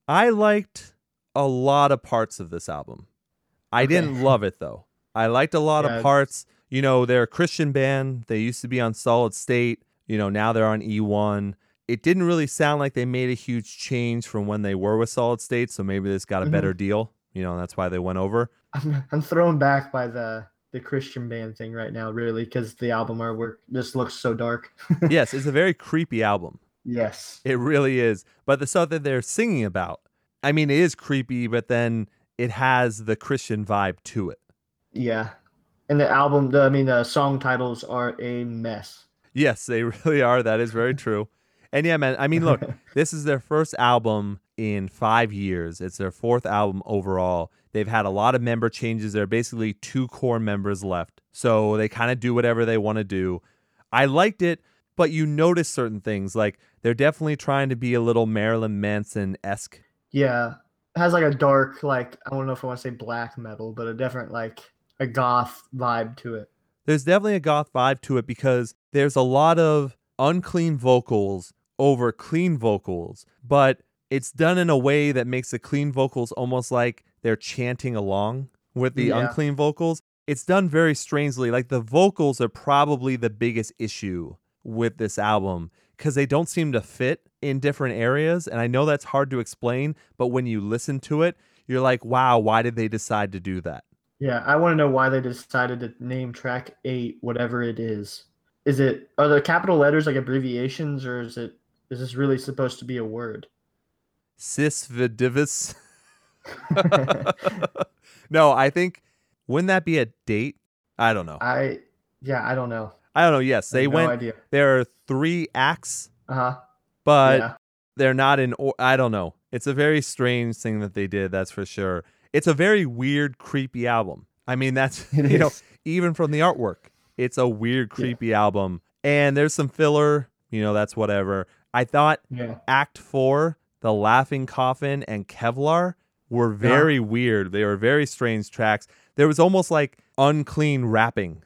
I liked a lot of parts of this album. I Okay. didn't love it though. I liked a lot Yeah. of parts. You know, they're a Christian band. They used to be on Solid State. You know, now they're on E1. It didn't really sound like they made a huge change from when they were with Solid State, so maybe this got a Mhm. better deal. You know, that's why they went over. I'm, I'm thrown back by the the Christian band thing right now, really, because the album artwork just looks so dark. yes, it's a very creepy album. yes. It really is. But the stuff that they're singing about, I mean, it is creepy, but then it has the Christian vibe to it. Yeah. And the album, the, I mean, the song titles are a mess. Yes, they really are. That is very true. And yeah, man, I mean, look, this is their first album in five years. It's their fourth album overall. They've had a lot of member changes. There are basically two core members left. So they kind of do whatever they want to do. I liked it, but you notice certain things. Like they're definitely trying to be a little Marilyn Manson esque. Yeah. It has like a dark, like, I don't know if I want to say black metal, but a different, like, a goth vibe to it. There's definitely a goth vibe to it because there's a lot of unclean vocals over clean vocals, but it's done in a way that makes the clean vocals almost like they're chanting along with the Yeah. unclean vocals. It's done very strangely. Like the vocals are probably the biggest issue with this album because they don't seem to fit in different areas. And I know that's hard to explain, but when you listen to it, you're like, wow, why did they decide to do that? Yeah. I want to know why they decided to name track eight, whatever it is. Is it, are the capital letters like abbreviations or is it, is this really supposed to be a word? Cis Vidivis. no, I think wouldn't that be a date? I don't know. I, yeah, I don't know. I don't know. Yes, they went. No idea. There are three acts, Uh huh. but yeah. they're not in. Or- I don't know. It's a very strange thing that they did. That's for sure. It's a very weird, creepy album. I mean, that's It you know, even from the artwork, it's a weird, creepy album. And there's some filler. You know, that's whatever. I thought Yeah. Act Four, The Laughing Coffin, and Kevlar were very weird. They were very strange tracks. There was almost like unclean rapping.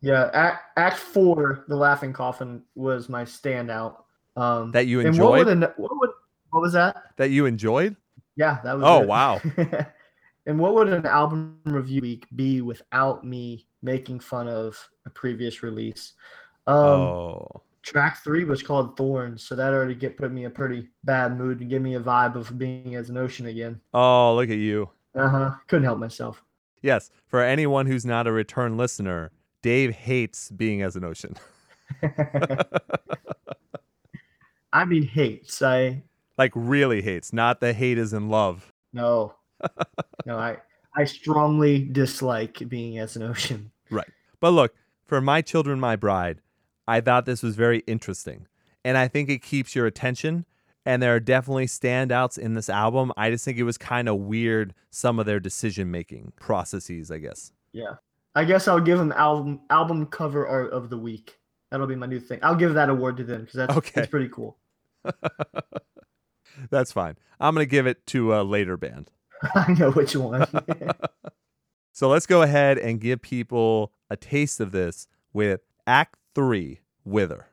Yeah. Act, act four, The Laughing Coffin, was my standout. Um, That you and what would, enjoyed? what would, what was that? That you enjoyed? Yeah, that was. Oh, it. wow. and what would an album review week be without me making fun of a previous release? Um, oh. Track three was called Thorns, so that already get put me in a pretty bad mood and give me a vibe of being as an ocean again. Oh, look at you. Uh huh. Couldn't help myself. Yes, for anyone who's not a return listener, Dave hates being as an ocean. I mean, hates. I like really hates, not the hate is in love. no, no. I I strongly dislike being as an ocean. Right. But look, for My Children, My Bride, I thought this was very interesting. and I think it keeps your attention. And there are definitely standouts in this album. I just think it was kind of weird some of their decision making processes, I guess. Yeah. I guess I'll give them album album cover art of the week. That'll be my new thing. I'll give that award to them because that's, Okay. that's pretty cool. That's fine. I'm going to give it to a later band. I know which one. So let's go ahead and give people a taste of this with Act 3 Wither.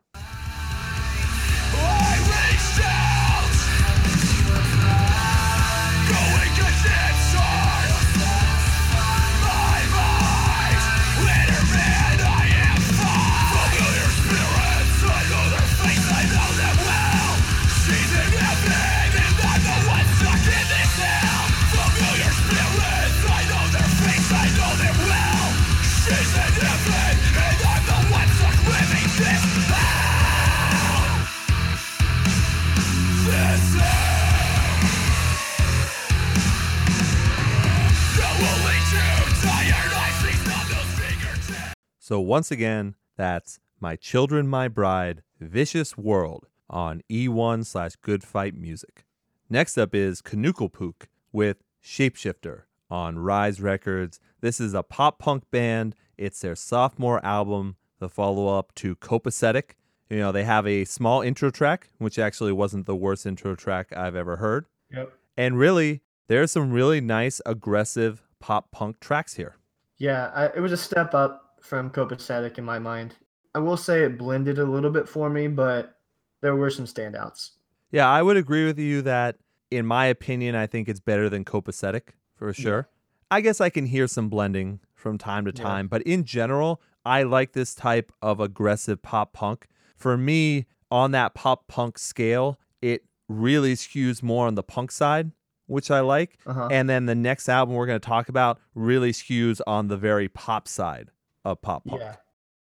So once again, that's My Children, My Bride, Vicious World on E1 slash Good Fight Music. Next up is Kanukelpook with Shapeshifter on Rise Records. This is a pop punk band. It's their sophomore album, the follow up to Copacetic. You know, they have a small intro track, which actually wasn't the worst intro track I've ever heard. yep. And really, there's some really nice, aggressive pop punk tracks here. Yeah, I, it was a step up from Copacetic in my mind. I will say it blended a little bit for me, but there were some standouts. Yeah, I would agree with you that, in my opinion, I think it's better than copacetic for sure. I guess I can hear some blending from time to Yeah. time, but in general, I like this type of aggressive pop punk. For me, on that pop punk scale, it really skews more on the punk side, which I like. Uh-huh. And then the next album we're going to talk about really skews on the very pop side of pop punk. Yeah.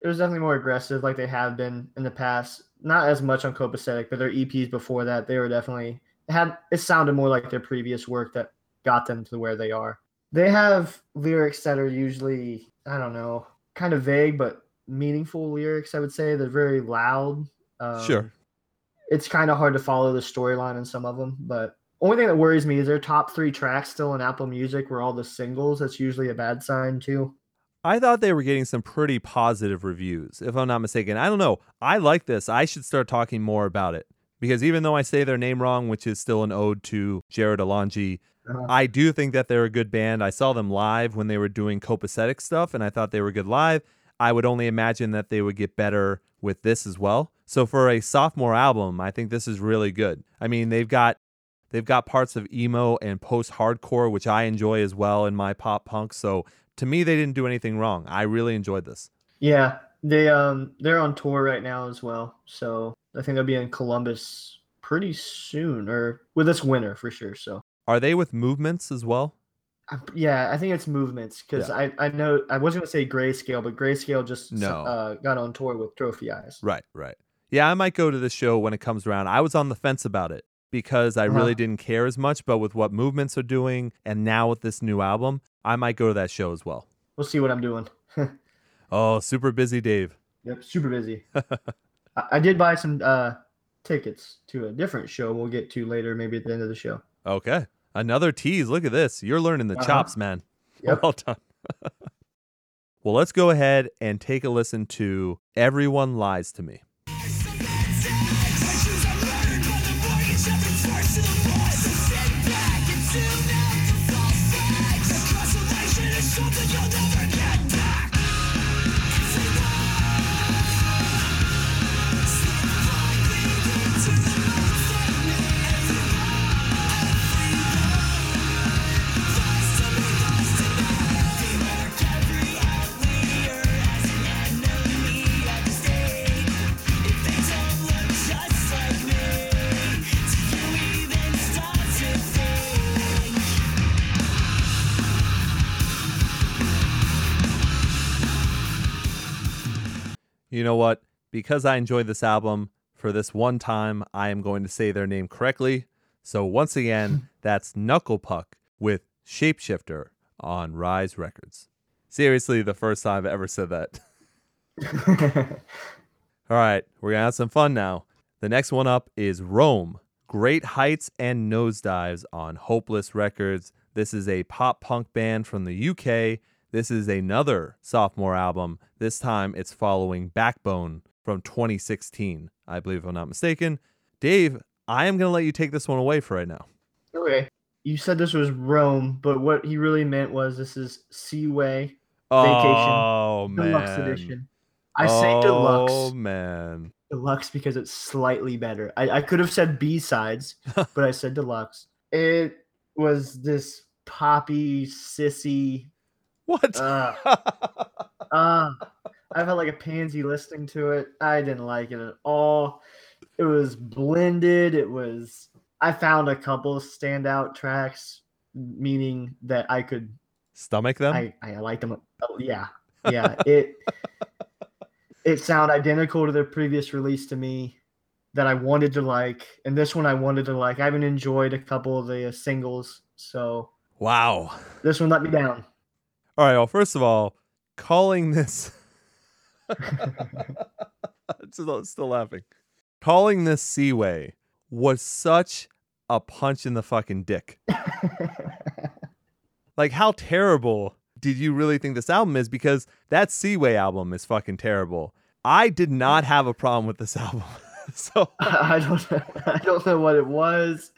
It was definitely more aggressive like they have been in the past. Not as much on Copacetic, but their EPs before that, they were definitely it had it sounded more like their previous work that got them to where they are. They have lyrics that are usually, I don't know, kind of vague but meaningful lyrics, I would say. They're very loud. Um, Sure. It's kind of hard to follow the storyline in some of them, but only thing that worries me is their top three tracks still in Apple Music were all the singles. That's usually a bad sign too. I thought they were getting some pretty positive reviews, if I'm not mistaken. I don't know. I like this. I should start talking more about it because even though I say their name wrong, which is still an ode to Jarrod Alonge, Uh-huh. I do think that they're a good band. I saw them live when they were doing copacetic stuff, and I thought they were good live. I would only imagine that they would get better with this as well. So for a sophomore album, I think this is really good. I mean, they've got they've got parts of emo and post hardcore, which I enjoy as well in my pop punk. So to me, they didn't do anything wrong. I really enjoyed this. Yeah, they um they're on tour right now as well. So I think they'll be in Columbus pretty soon, or with this winter for sure. So Are they with movements as well? I- yeah, I think it's movements because I I know I wasn't gonna say grayscale, but grayscale just No. uh, got on tour with Trophy Eyes. Right, right. Yeah, I might go to the show when it comes around. I was on the fence about it because I really Uh-huh. didn't care as much, but with what movements are doing and now with this new album, I might go to that show as well. We'll see what I'm doing. Oh, super busy Dave. Yep, super busy. I, I did buy some uh tickets to a different show. We'll get to later, maybe at the end of the show. Okay. Another tease. Look at this. You're learning the Uh-huh. chops, man. Yep. Well done. well, let's go ahead and take a listen to Everyone Lies to Me. You know what? Because I enjoyed this album, for this one time, I am going to say their name correctly. So once again, that's Knuckle Puck with Shapeshifter on Rise Records. Seriously, the first time I've ever said that. All right, we're gonna have some fun now. The next one up is Roam. Great heights and nosedives on Hopeless Records. This is a pop punk band from the UK. This is another sophomore album. This time it's following Backbone from 2016, I believe, if I'm not mistaken. Dave, I am going to let you take this one away for right now. Okay. You said this was Roam, but what he really meant was this is Seaway Vacation. Oh, man. Deluxe Edition. I say oh, deluxe. Oh, man. Deluxe because it's slightly better. I, I could have said B sides, but I said deluxe. It was this poppy, sissy. What? Uh, uh, I felt like a pansy listening to it. I didn't like it at all. It was blended. It was. I found a couple standout tracks, meaning that I could Stomach them? I, I liked them. Oh, yeah, yeah. It it sounded identical to their previous release to me that I wanted to like, and this one I wanted to like. I haven't enjoyed a couple of the uh, singles, so wow. this one let me down. All right. Well, first of all, calling this. still, still laughing. Calling this Seaway was such a punch in the fucking dick. like, how terrible did you really think this album is? Because that Seaway album is fucking terrible. I did not have a problem with this album. so, I don't know, I don't know what it was.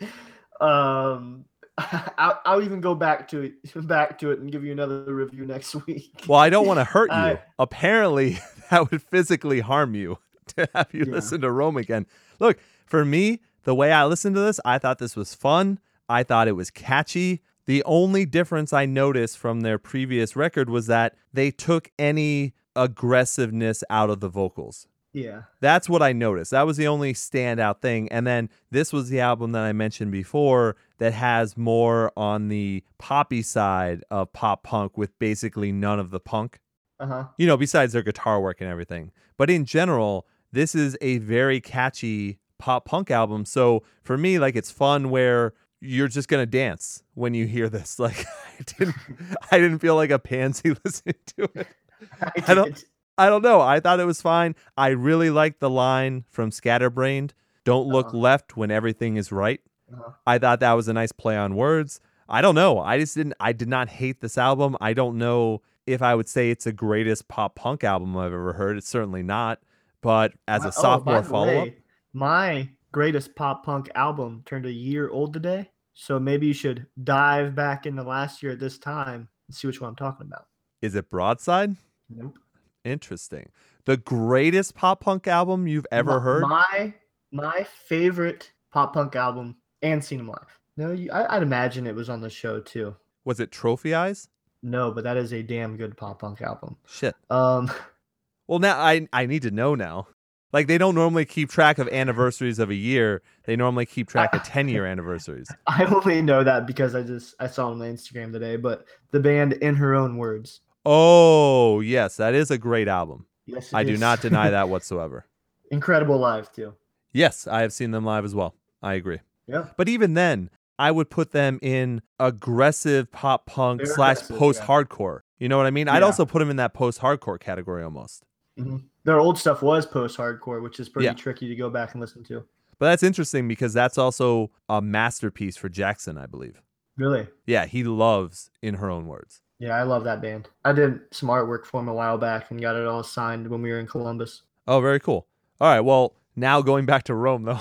Um, I'll, I'll even go back to it, back to it, and give you another review next week. well, I don't want to hurt you. I- Apparently, that would physically harm you to have you Yeah. listen to Roam again. Look, for me, the way I listened to this, I thought this was fun. I thought it was catchy. The only difference I noticed from their previous record was that they took any aggressiveness out of the vocals. Yeah, That's what I noticed. That was the only standout thing. And then this was the album that I mentioned before that has more on the poppy side of pop punk with basically none of the punk uh huh. you know, besides their guitar work and everything. But in general, this is a very catchy pop punk album. So for me, like it's fun where you're just gonna dance when you hear this. Like I didn't I didn't feel like a pansy listening to it. I don't- did. I don't know. I thought it was fine. I really liked the line from Scatterbrained, don't look Uh-huh. left when everything is right. Uh-huh. I thought that was a nice play on words. I don't know. I just didn't I did not hate this album. I don't know if I would say it's the greatest pop punk album I've ever heard. It's certainly not. But as My- a oh, sophomore the follow up, my greatest pop punk album turned a year old today. So maybe you should dive back into last year at this time and see which one I'm talking about. is it Broadside? Nope. Interesting. The greatest pop punk album you've ever My- heard? My my favorite pop punk album and seen them live. No, you, I, I'd imagine it was on the show too. Was it Trophy Eyes? No, but that is a damn good pop punk album. Shit. Um, Well, now I I need to know now. Like they don't normally keep track of anniversaries of a year. They normally keep track of 10 year anniversaries. I only know that because I just I saw it on my Instagram today. But the band, in her own words, Oh, yes, that is a great album. yes, I do not deny that whatsoever. Incredible live too. Yes, I have seen them live as well. I agree. Yeah. But even then, I would put them in aggressive pop punk They're slash post hardcore. You know what I mean? I'd also put them in that post hardcore category almost. Mhm. Their old stuff was post hardcore, which is pretty Yeah. tricky to go back and listen to. But that's interesting because that's also a masterpiece for Jackson, I believe. Really? Yeah, he loves in her own words. Yeah, I love that band. I did some artwork for them a while back and got it all signed when we were in Columbus. Oh, very cool. All right, well, now going back to Roam though.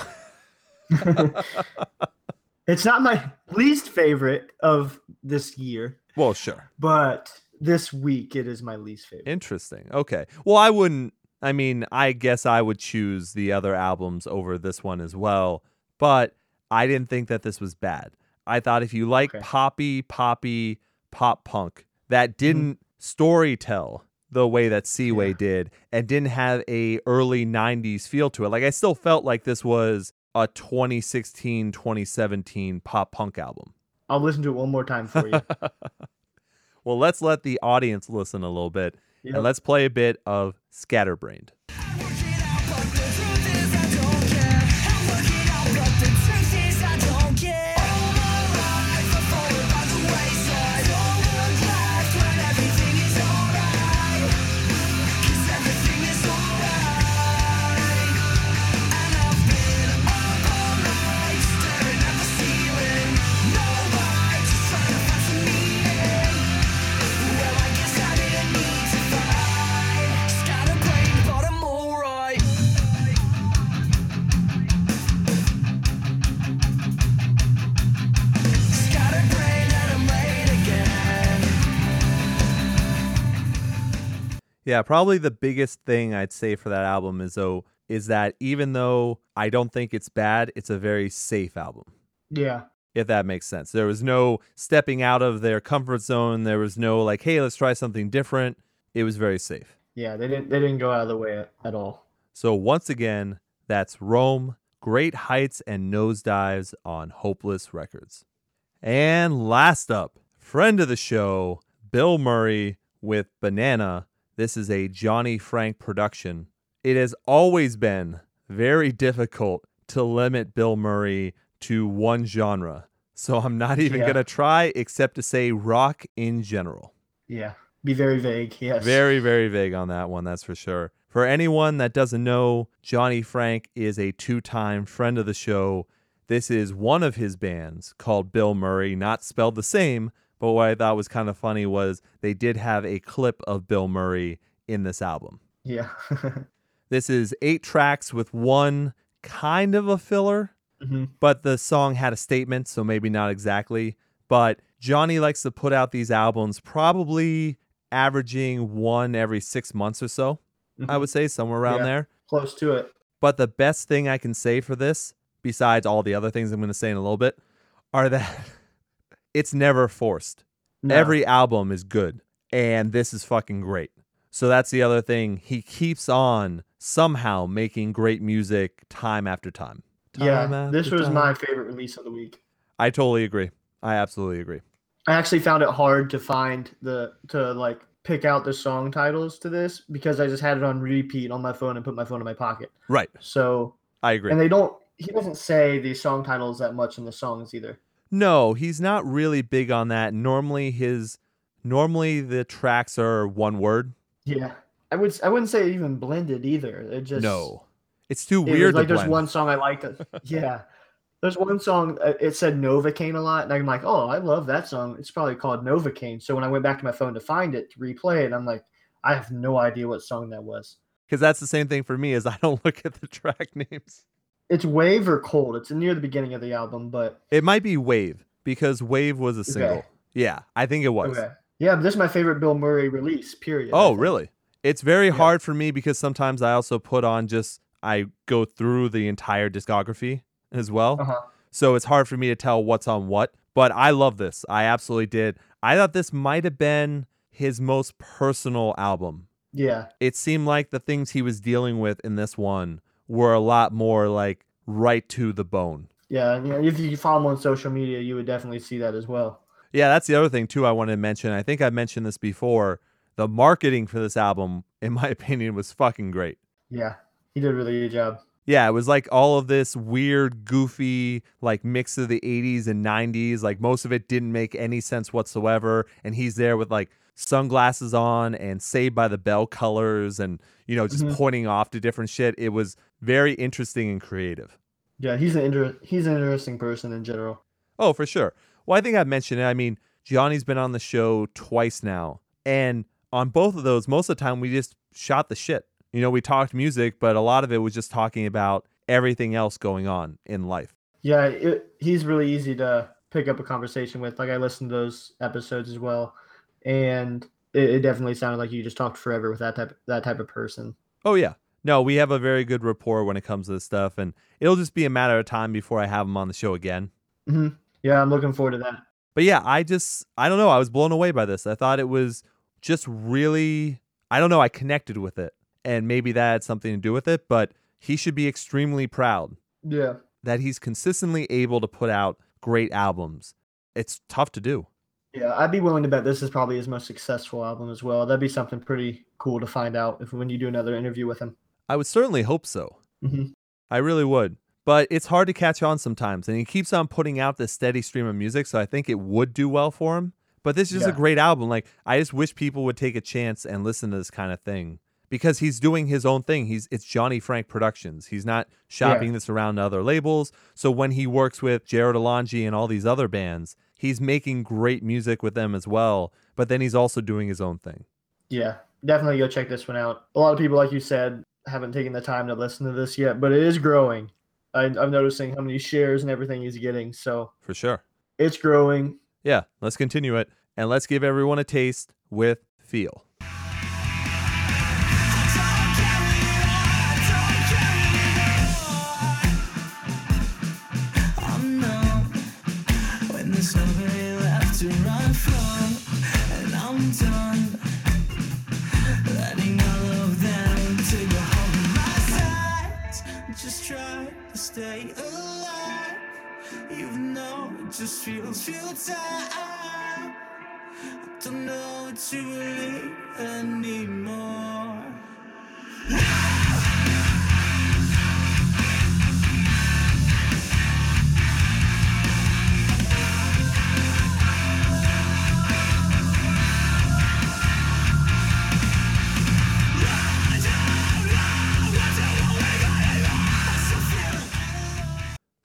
It's not my least favorite of this year, well, sure. but this week it is my least favorite. Interesting. Okay. Well, I wouldn't. I mean, I guess I would choose the other albums over this one as well, but I didn't think that this was bad. I thought if you like Okay. poppy, poppy, pop punk that Mm-hmm. didn't story tell the way that Seaway Yeah. did and didn't have a early 90s feel to it. Like I still felt like this was a 2016, 2017 pop punk album. I'll listen to it one more time for you. Well, let's let the audience listen a little bit Yep. and let's play a bit of Scatterbrained. Yeah, probably the biggest thing I'd say for that album is though is that even though I don't think it's bad, it's a very safe album. Yeah. If that makes sense. There was no stepping out of their comfort zone. There was no like, hey, let's try something different. It was very safe. Yeah, they didn't they didn't go out of the way at, at all. So once again, that's Roam, Great Heights and Nosedives on Hopeless Records. And last up, friend of the show, Bilmuri with Banana. This is a Johnny Franck production. It has always been very difficult to limit Bilmuri to one genre. So I'm not even Yeah. going to try except to say rock in general. Yeah. Be very vague. Yes. Very, very vague on that one, that's for sure. For anyone that doesn't know, Johnny Franck is a two time friend of the show. This is one of his bands called Bilmuri, not spelled the same, but what I thought was kind of funny was they did have a clip of Bill Murray in this album. Yeah. This is eight tracks with one kind of a filler, Mhm. but the song had a statement, so maybe not exactly. But Johnny likes to put out these albums probably averaging one every six months or so, I Mhm. would say, somewhere around Yeah. there. Close to it. But the best thing I can say for this, besides all the other things I'm going to say in a little bit, are that it's never forced. No. Every album is good, and this is fucking great. So that's the other thing. He keeps on somehow making great music time after time. yeah. Time This was time. my favorite release of the week. I totally agree. I absolutely agree. I actually found it hard to find the to like pick out the song titles to this because I just had it on repeat on my phone and put my phone in my pocket. Right. So I agree. and they don't he doesn't say the song titles that much in the songs either. No, he's not really big on that. Normally his normally the tracks are one word. Yeah. I would I wouldn't say even blended either. It just no. It's too it weird like there's blend. one song I liked. That, yeah. There's one song uh, it said Novocaine a lot, and I'm like, oh, I love that song. It's probably called Novocaine. So when I went back to my phone to find it to replay it, I'm like, I have no idea what song that was. Because that's the same thing for me is I don't look at the track names. It's Wave or Cold. It's near the beginning of the album, but It might be Wave because Wave was a single. Yeah, I think it was. okay. Yeah, but this is my favorite Bilmuri release. Period. Oh, really? It's very Yeah. hard for me because sometimes I also put on just I go through the entire discography as well. Uh-huh. So it's hard for me to tell what's on what, but I love this. I absolutely did. I thought this might have been his most personal album. Yeah. It seemed like the things he was dealing with in this one were a lot more like right to the bone. Yeah. If you follow him on social media, you would definitely see that as well. Yeah, that's the other thing too I wanted to mention. I think I mentioned this before. The marketing for this album, in my opinion, was fucking great. Yeah. He did a really good job. Yeah, it was like all of this weird, goofy, like mix of the 80s and 90s. Like most of it didn't make any sense whatsoever. And he's there with like sunglasses on and Saved by the Bell colors and, you know, just Mhm. pointing off to different shit. It was very interesting and creative. Yeah, he's an inter- he's an interesting person in general. Oh, for sure. Well, I think I've mentioned it. I mean, Johnny's been on the show twice now. And on both of those, most of the time we just shot the shit. You know, we talked music, but a lot of it was just talking about everything else going on in life. Yeah, it, he's really easy to pick up a conversation with. Like I listened to those episodes as well, and it, it definitely sounded like you just talked forever with that type that type of person. Oh yeah. No, we have a very good rapport when it comes to this stuff, and it'll just be a matter of time before I have him on the show again. hmm Yeah, I'm looking forward to that. But yeah, I just I don't know, I was blown away by this. I thought it was just really I don't know, I connected with it. And maybe that had something to do with it, but he should be extremely proud Yeah, that he's consistently able to put out great albums. It's tough to do. yeah, I'd be willing to bet this is probably his most successful album as well. That'd be something pretty cool to find out if when you do another interview with him. I would certainly hope so. hmm I really would. But it's hard to catch on sometimes. And he keeps on putting out this steady stream of music. So I think it would do well for him. But this is just a great album. Like, I just wish people would take a chance and listen to this kind of thing because he's doing his own thing. He's It's Johnny Franck Productions. He's not shopping this around to other labels. So when he works with Jarrod Alonge and all these other bands, he's making great music with them as well. But then he's also doing his own thing. Yeah, definitely go check this one out. A lot of people, like you said, haven't taken the time to listen to this yet, but it is growing. I, I'm noticing how many shares and everything he's getting, so For sure. it's growing. Yeah, let's continue it. And let's give everyone a taste with Feel. Stay alive, even though it just feels futile. I don't know what to believe anymore.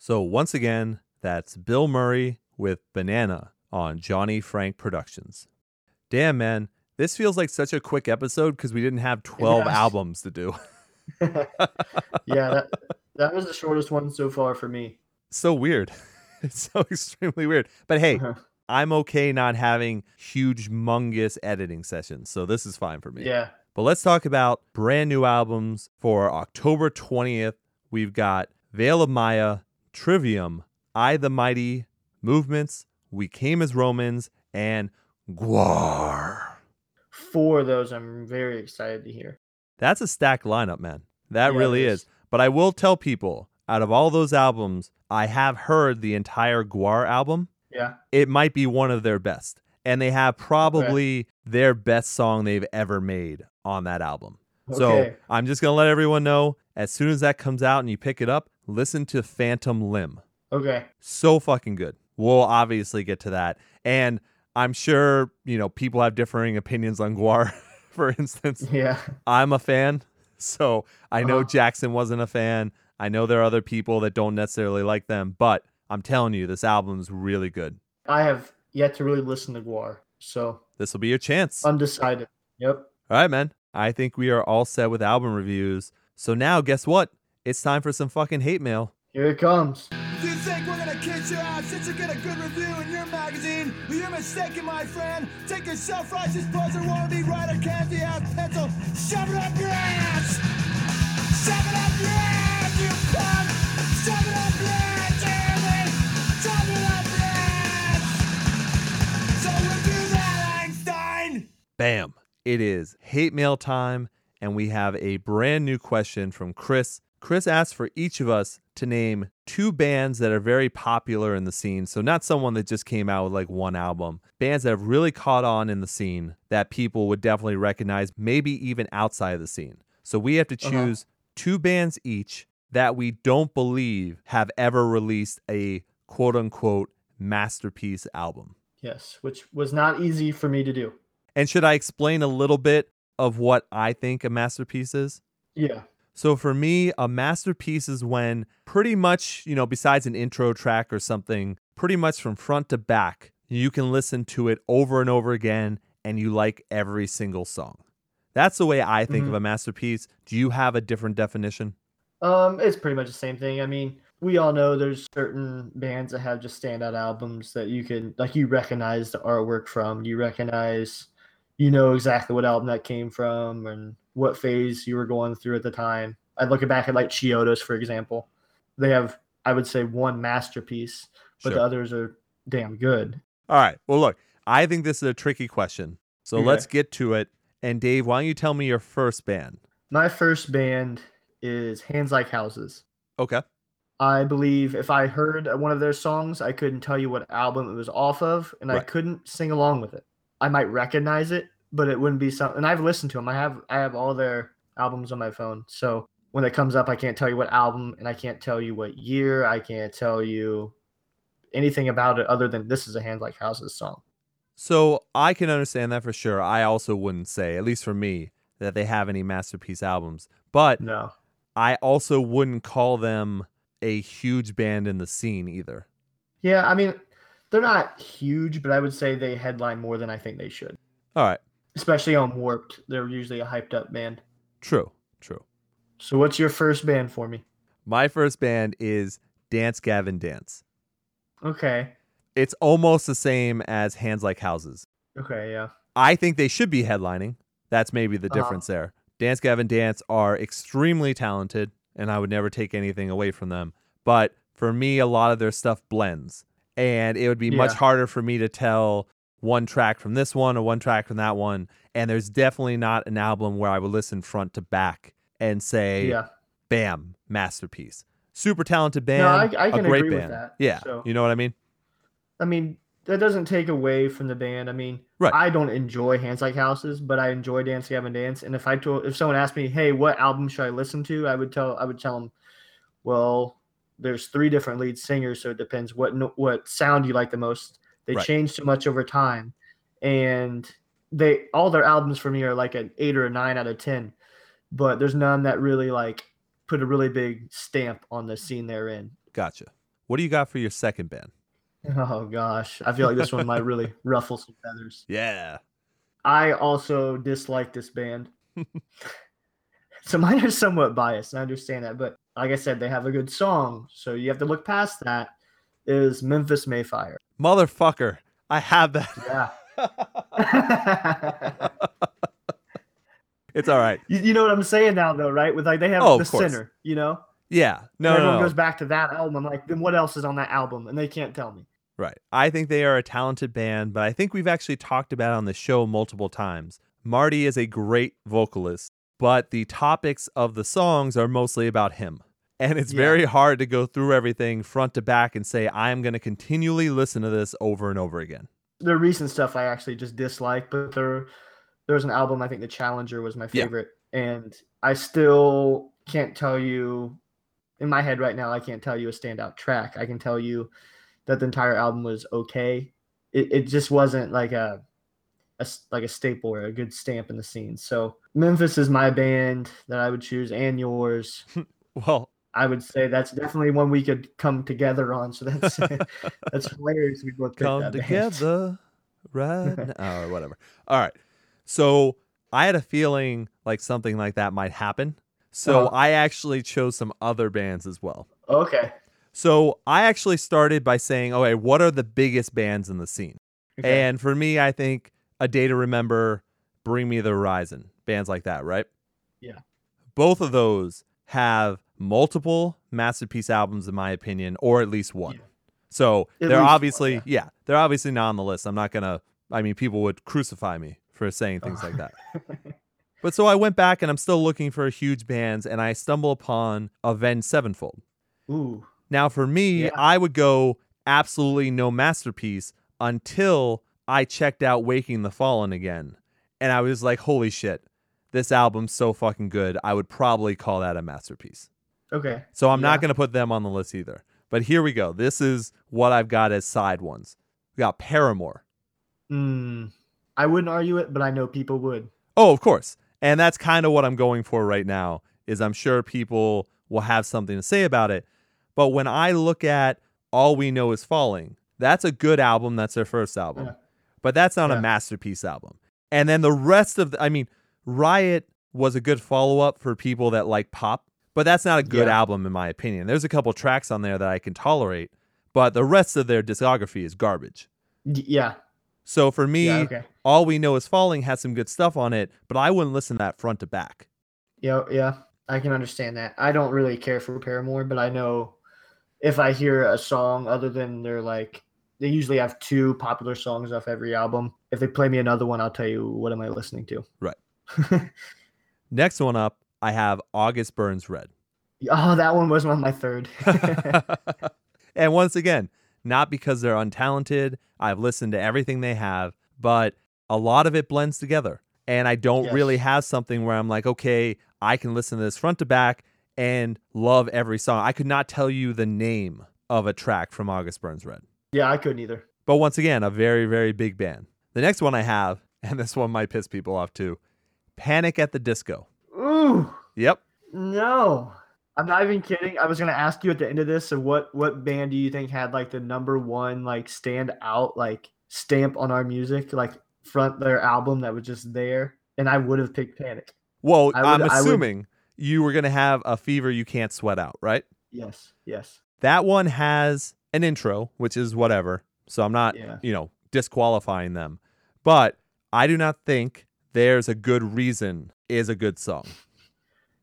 So once again, that's Bilmuri with Banana on Johnny Franck Productions. Damn, man, this feels like such a quick episode because we didn't have 12 Yes. albums to do. yeah, that that was the shortest one so far for me. so weird. It's so extremely weird. But hey, Uh-huh. I'm okay not having huge, mungous editing sessions. So this is fine for me. Yeah. But let's talk about brand new albums for October 20th. We've got Veil of Maya, Trivium, I the Mighty, Movements, We Came as Romans, and GWAR. Four of those I'm very excited to hear. That's a stacked lineup, man. That Yeah, really is. But I will tell people out of all those albums, I have heard the entire GWAR album. Yeah. It might be one of their best. And they have probably their best song they've ever made on that album. Okay. So I'm just going to let everyone know as soon as that comes out and you pick it up, listen to Phantom Limb. Okay. So fucking good. We'll obviously get to that. And I'm sure, you know, people have differing opinions on GWAR, for instance. Yeah. I'm a fan. So I know Uh-huh. Jackson wasn't a fan. I know there are other people that don't necessarily like them, but I'm telling you, this album's really good. I have yet to really listen to GWAR, so This will be your chance. undecided. Yep. all right, man. I think we are all set with album reviews. So now, guess what? It's time for some fucking hate mail. Here it comes. If you think we're gonna kiss your ass since you get a good review in your magazine, well, you're mistaken, my friend. Take your self-righteous poser wannabe writer candy ass pencil, shove it up your ass! Shove it up your ass, you punk! Shove it up your ass, Jeremy! Shove it up your ass! So review that, Einstein! Bam. It is hate mail time, and we have a brand new question from Chris. Chris asked for each of us to name two bands that are very popular in the scene. So, not someone that just came out with like one album, bands that have really caught on in the scene that people would definitely recognize, maybe even outside of the scene. So, we have to Uh-huh. choose two bands each that we don't believe have ever released a quote unquote masterpiece album. Yes, which was not easy for me to do. And should I explain a little bit of what I think a masterpiece is? Yeah. So for me, a masterpiece is when pretty much, you know, besides an intro track or something, pretty much from front to back, you can listen to it over and over again and you like every single song. That's the way I think of a masterpiece. Do you have a different definition? Um, it's pretty much the same thing. I mean, we all know there's certain bands that have just standout albums that you can like you recognize the artwork from, you recognize you know exactly what album that came from and what phase you were going through at the time. I'd look back at like Chiodos, for example. They have, I would say, one masterpiece, but Sure. the others are damn good. All right. Well, look, I think this is a tricky question. So Okay. let's get to it. And Dave, why don't you tell me your first band? My first band is Hands Like Houses. Okay. I believe if I heard one of their songs, I couldn't tell you what album it was off of, and I couldn't sing along with it. I might recognize it, but it wouldn't be something. And I've listened to them. I have I have all their albums on my phone. So when it comes up, I can't tell you what album, and I can't tell you what year. I can't tell you anything about it other than this is a hand Like Houses song. So I can understand that for sure. I also wouldn't say, at least for me, that they have any masterpiece albums. But No. I also wouldn't call them a huge band in the scene either. Yeah, I mean, they're not huge, but I would say they headline more than I think they should. All right. Especially on Warped. They're usually a hyped up band. True. True. So what's your first band for me? My first band is Dance Gavin Dance. Okay. It's almost the same as Hands Like Houses. Okay, yeah. I think they should be headlining. That's maybe the Uh-huh. difference there. Dance Gavin Dance are extremely talented, and I would never take anything away from them. But for me, a lot of their stuff blends, and it would be much harder for me to tell one track from this one or one track from that one. And there's definitely not an album where I would listen front to back and say, Yeah. bam, masterpiece. super talented band, I- I a can great agree with band. that, Yeah, so- you know what I mean. I mean, that doesn't take away from the band. I mean, Right. I don't enjoy Hands Like Houses, but I enjoy Dance Gavin Dance. And if I told, if someone asked me, "Hey, what album should I listen to?" I would tell, I would tell them, "Well, there's three different lead singers, so it depends what what sound you like the most. They Right. change so much over time, and they all their albums for me are like an eight or a nine out of ten, but there's none that really like put a really big stamp on the scene they're in. Gotcha. What do you got for your second band? Oh gosh, I feel like this one might really ruffle some feathers. Yeah. I also dislike this band. so mine are somewhat biased. I understand that, but like I said, they have a good song, so you have to look past that. Is Memphis May Fire? Motherfucker. I have that. Yeah. It's all right. you, you know what I'm saying now, though, right? With like they have Oh, the center, you know. Yeah. No, And no, everyone no. goes back to that album. I'm like, then what else is on that album? And they can't tell me. Right. I think they are a talented band, but I think we've actually talked about it on the show multiple times. Marty is a great vocalist, but the topics of the songs are mostly about him. And it's Yeah. very hard to go through everything front to back and say, I'm going to continually listen to this over and over again. The recent stuff I actually just dislike, but there there was an album I think the Challenger was my Yeah. favorite, and I still can't tell you in my head right now. I can't tell you a standout track. I can tell you that the entire album was okay. It it just wasn't like a, a like a staple or a good stamp in the scene. So Memphis is my band that I would choose, and yours. Well, I would say that's definitely one we could come together on. So that's that's hilarious. We both come band. together right now, or whatever. All right. So I had a feeling like something like that might happen. So Uh-huh. I actually chose some other bands as well. Okay. So I actually started by saying, okay, what are the biggest bands in the scene? okay. And for me, I think A Day to Remember, Bring Me the Horizon, bands like that, right? Yeah. Both of those have multiple masterpiece albums, in my opinion, or at least one. Yeah. So At they're least one, obviously, yeah. yeah, they're obviously not on the list. I'm not gonna. I mean, people would crucify me for saying things like that. But so I went back and I'm still looking for huge bands, and I stumble upon Avenged Sevenfold. Ooh. Now, for me, Yeah. I would go absolutely no masterpiece until I checked out Waking the Fallen again. And I was like, holy shit, this album's so fucking good. I would probably call that a masterpiece. Okay. So I'm not going to put them on the list either. But here we go. This is what I've got as side ones. We got Paramore. Hmm. I wouldn't argue it, but I know people would. Oh, of course. And that's kind of what I'm going for right now is I'm sure people will have something to say about it. But when I look at All We Know Is Falling, that's a good album. That's their first album. Yeah. But that's not a masterpiece album. And then the rest of the, I mean, Riot was a good follow up for people that like pop, but that's not a good Yeah. album in my opinion. There's a couple tracks on there that I can tolerate, but the rest of their discography is garbage. Y- Yeah. So for me, Yeah. Okay. All We Know Is Falling has some good stuff on it, but I wouldn't listen to that front to back. Yeah. Yeah. I can understand that. I don't really care for Paramore, but I know if I hear a song other than their like, they usually have two popular songs off every album. If they play me another one, I'll tell you what am I listening to. Right. Next one up, I have August Burns Red. oh, that one was on my third. and once again, not because they're untalented. I've listened to everything they have, but a lot of it blends together. And I don't Yes. really have something where I'm like, okay, I can listen to this front to back and love every song. I could not tell you the name of a track from August Burns Red. yeah, I couldn't either. But once again, a very, very big band. The next one I have, and this one might piss people off too Panic at the Disco. Ooh. Yep. No, I'm not even kidding. I was gonna ask you at the end of this. So what what band do you think had like the number one like stand out like stamp on our music like front their album that was just there? And I would have picked Panic. Well, would- I'm I would- assuming you were going to have a fever you can't sweat out, right? Yes, yes. That one has an intro, which is whatever. So I'm not, Yeah. you know, disqualifying them. But I do not think there's a good reason is a good song.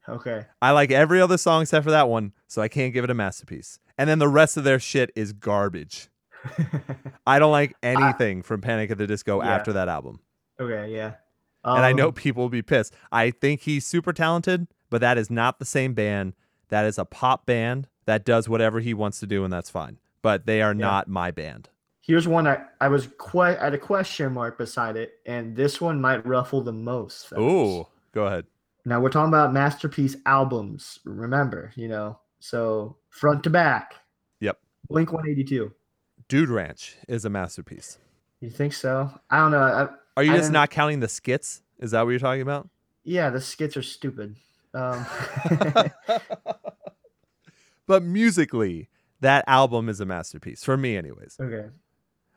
Okay. I like every other song except for that one, so I can't give it a masterpiece. And then the rest of their shit is garbage. I don't like anything from Panic at the Disco Yeah. after that album. okay, yeah. and I know Um, people will be pissed. I think he's super talented, but that is not the same band, That is a pop band that does whatever he wants to do, and that's fine. But they are not my band. Here's one I, I was quite I had a question mark beside it, and this one might ruffle the most. Ooh, go ahead. Now we're talking about masterpiece albums. Remember, you know, so front to back. Yep. Blink 182. Dude Ranch is a masterpiece. You think so? I don't know. I, Are you I just not counting the skits? Is that what you're talking about? yeah, the skits are stupid. Um, But musically, that album is a masterpiece for me, anyways. okay,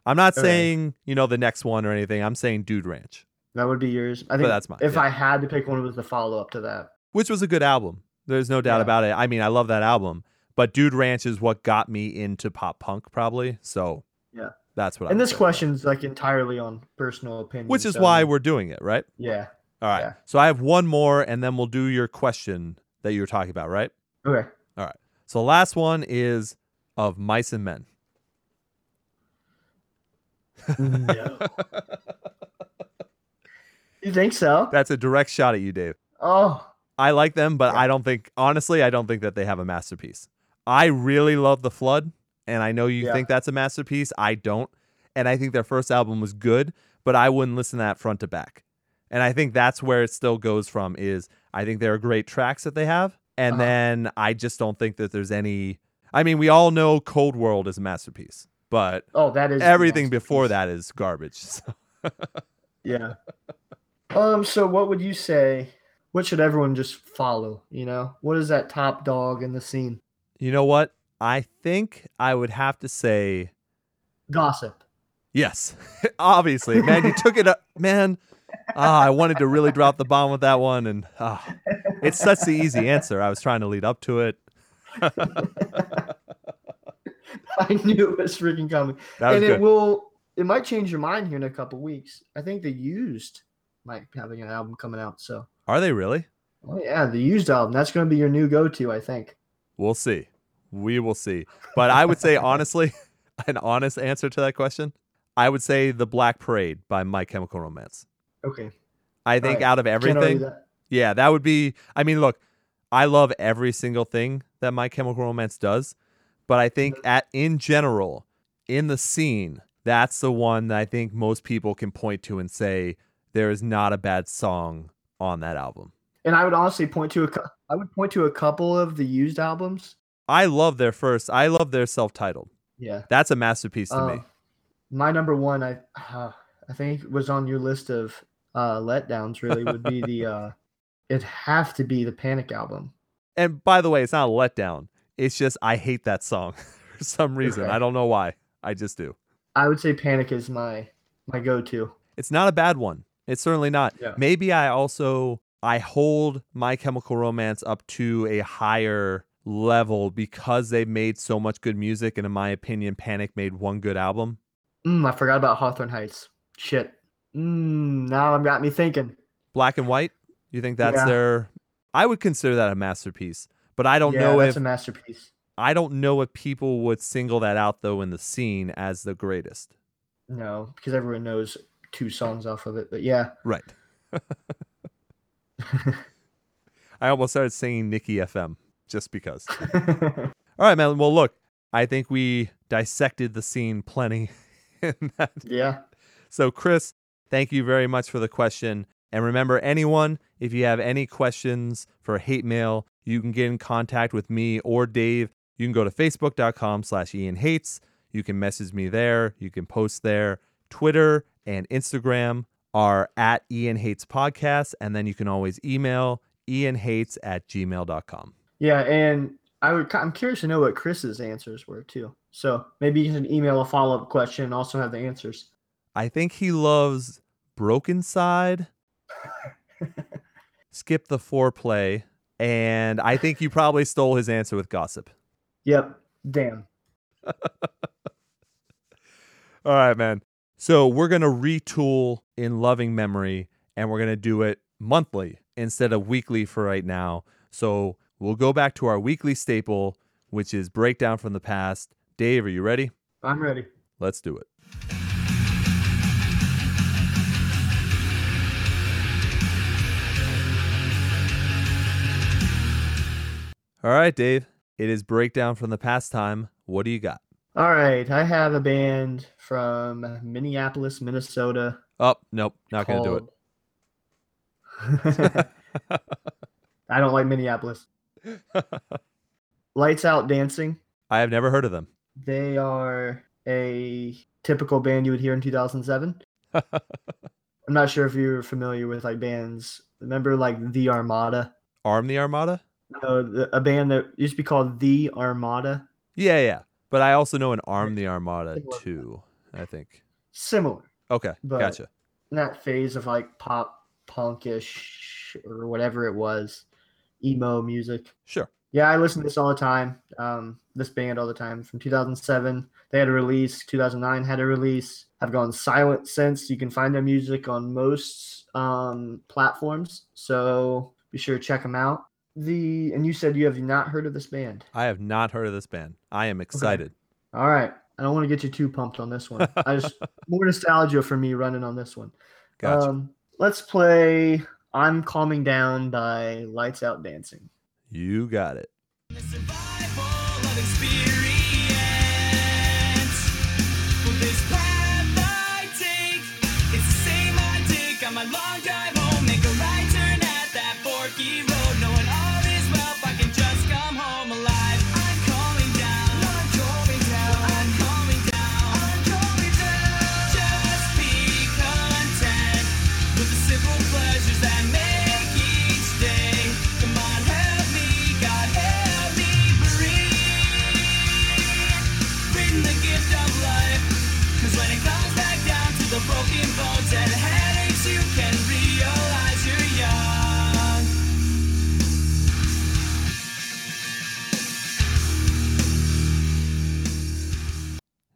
I'm not Okay. saying you know the next one or anything. I'm saying Dude Ranch, that would be yours. I think but that's mine, If yeah. I had to pick one, it was the follow up to that. which was a good album. There's no doubt Yeah. about it. I mean, I love that album, but Dude Ranch is what got me into pop punk, probably. So Yeah. that's what. I And would this say. question's like entirely on personal opinion. which is so, why we're doing it, right? yeah. All right. Yeah. So I have one more, and then we'll do your question that you were talking about, right? Okay. All right. So the last one is of mice and men. No. you think so? That's a direct shot at you, Dave. Oh, I like them, but. I don't think, honestly, I don't think that they have a masterpiece. I really love The Flood, and I know you Yeah. think that's a masterpiece. I don't. And I think their first album was good, but I wouldn't listen to that front to back. And I think that's where it still goes from is I think there are great tracks that they have. And Uh-huh. then I just don't think that there's any I mean, we all know Cold World is a masterpiece, but oh, that is everything before that is garbage. So, Yeah. Um. So, what would you say? What should everyone just follow? You know, what is that top dog in the scene? you know what? I think I would have to say Gossip. Yes, obviously, man. You took it up, man. Ah, I wanted to really drop the bomb with that one, and ah, it's such the easy answer. I was trying to lead up to it. I knew it was freaking coming, was and good. it will. It might change your mind here in a couple weeks. I think the used might be having an album coming out. So, Are they really? oh yeah, the used album. That's going to be your new go-to. I think. We'll see. We will see. But I would say honestly, an honest answer to that question, I would say the Black Parade by My Chemical Romance. Okay. I think Alright, out of everything, that. Yeah, that would be. I mean, look, I love every single thing that My Chemical Romance does, but I think mm-hmm. at in general, in the scene, that's the one that I think most people can point to and say there is not a bad song on that album. And I would honestly point to a. I would point to a couple of the used albums. I love their first. I love their self-titled. Yeah. That's a masterpiece to me. Uh, My number one, I uh, I think was on your list of uh, letdowns. Really, would be the. Uh, it'd have to be the Panic album. And by the way, it's not a letdown. It's just I hate that song for some reason. Okay. I don't know why. I just do. I would say Panic is my my go-to. It's not a bad one. It's certainly not. Yeah. Maybe I also I hold My Chemical Romance up to a higher level because they've made so much good music and in my opinion Panic made one good album. Mm, I forgot about Hawthorne Heights. Shit. Mm, now I've got me thinking. Black and White, you think that's Yeah. their I would consider that a masterpiece, but I don't yeah, know that's if a masterpiece. I don't know if people would single that out though in the scene as the greatest. No, because everyone knows two songs off of it. But yeah, Right. I almost started singing Niki FM just because. All right, man. Well, look, I think we dissected the scene plenty. in that. yeah. So, Chris, thank you very much for the question. And remember, anyone, if you have any questions for hate mail, you can get in contact with me or Dave. You can go to facebook.com slash Ian Hates. You can message me there. You can post there. Twitter and Instagram are at Ian Hates Podcast. And then you can always email ianhates at gmail.com. Yeah, and I would. I'm curious to know what Chris's answers were too. So maybe you can email a follow up question and also have the answers. I think he loves Brokencyde, Skip the Foreplay, and I think you probably stole his answer with Gossip. Yep. Damn. All right, man. So we're going to retool in loving memory and we're going to do it monthly instead of weekly for right now. So we'll go back to our weekly staple, which is Breakdown from the Past. Dave, are you ready? I'm ready. Let's do it. All right, Dave. It is breakdown from the past time. What do you got? All right, I have a band from Minneapolis, Minnesota. Oh, nope, not gonna do it. I don't like Minneapolis. Lights Out Dancing. I have never heard of them. They are a typical band you would hear in 2007. I'm not sure if you're familiar with like bands. Remember like The Armada? Arm the Armada? No, the, a band that used to be called The Armada. Yeah, yeah. But I also know an Arm the Armada too. I think. Similar. Okay, But- gotcha. In that phase of like pop punkish or whatever it was, emo music. Sure. Yeah, I listen to this all the time. Um, this band all the time. From 2007, they had a release. 2009 had a release. Have gone silent since. You can find their music on most um, platforms, so be sure to check them out. The and you said you have not heard of this band. I have not heard of this band. I am excited. All right, I don't want to get you too pumped on this one. I just more nostalgia for me running on this one. Gotcha. Um, let's play "I'm Calming Down" by Lights Out Dancing. you got it.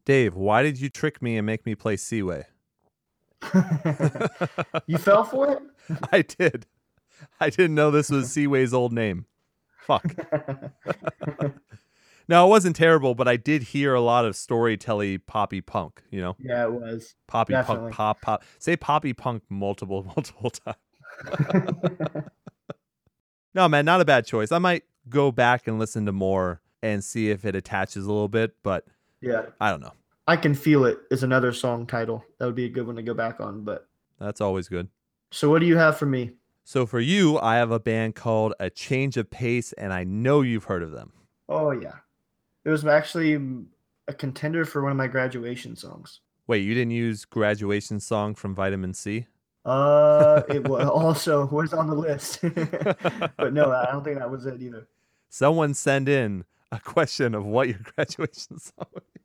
Dave, why did you trick me and make me play Seaway? you fell for it? I did. I didn't know this was Seaway's old name. Fuck. now it wasn't terrible, but I did hear a lot of storytelling poppy punk, you know? yeah, it was. Poppy Definitely. punk, pop, pop. Say poppy punk multiple, multiple times. No, man, not a bad choice. I might go back and listen to more and see if it attaches a little bit, but yeah, I don't know. I can feel it is another song title. That would be a good one to go back on. But That's always good. so, what do you have for me? So for you, I have a band called A Change of Pace, and I know you've heard of them. Oh yeah, it was actually a contender for one of my graduation songs. Wait, you didn't use graduation song from Vitamin C? Uh, it was also was on the list, but no, I don't think that was it either. Someone send in a question of what your graduation song be.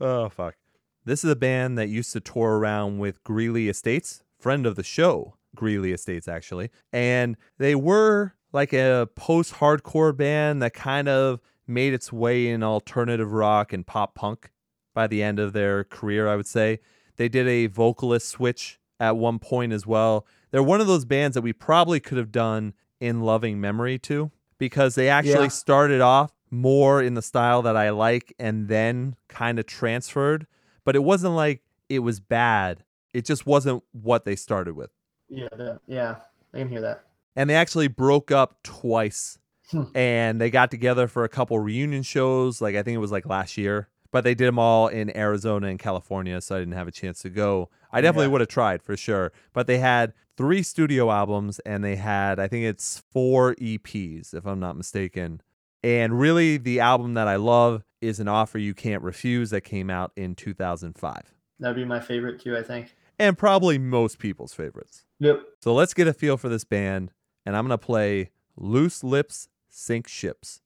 Oh fuck. This is a band that used to tour around with Greeley Estates, friend of the show, Greeley Estates actually. And they were like a post-hardcore band that kind of made its way in alternative rock and pop punk by the end of their career, I would say. They did a vocalist switch at one point as well. They're one of those bands that we probably could have done in loving memory to because they actually Yeah. started off more in the style that I like and then kind of transferred. But it wasn't like it was bad. It just wasn't what they started with. yeah, that, yeah, I can hear that. And they actually broke up twice. Hmm. and they got together for a couple reunion shows. Like I think it was like last year. But they did them all in Arizona and California, so I didn't have a chance to go. I definitely Yeah. would have tried for sure. But they had three studio albums and they had, I think it's four EPs, if I'm not mistaken. And really, the album that I love is An Offer You Can't Refuse that came out in 2005. That'd be my favorite too. I think. And probably most people's favorites. Yep. So let's get a feel for this band. And I'm going to play Loose Lips Sink Ships.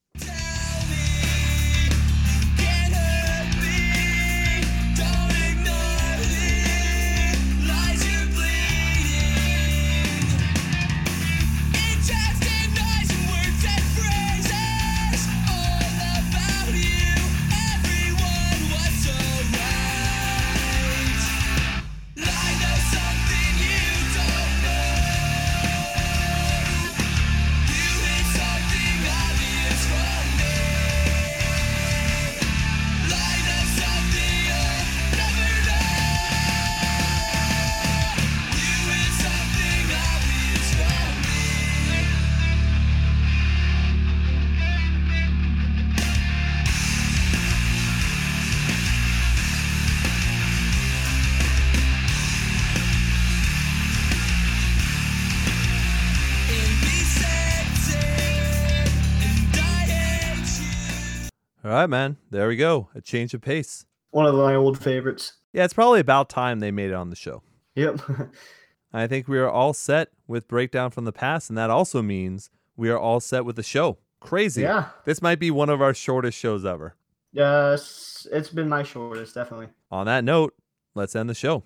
All right, man. There we go. A change of pace. One of my old favorites. Yeah, it's probably about time they made it on the show. Yep. I think we are all set with Breakdown from the Past, and that also means we are all set with the show. Crazy. yeah. This might be one of our shortest shows ever. Yes, it's been my shortest, definitely. On that note, let's end the show.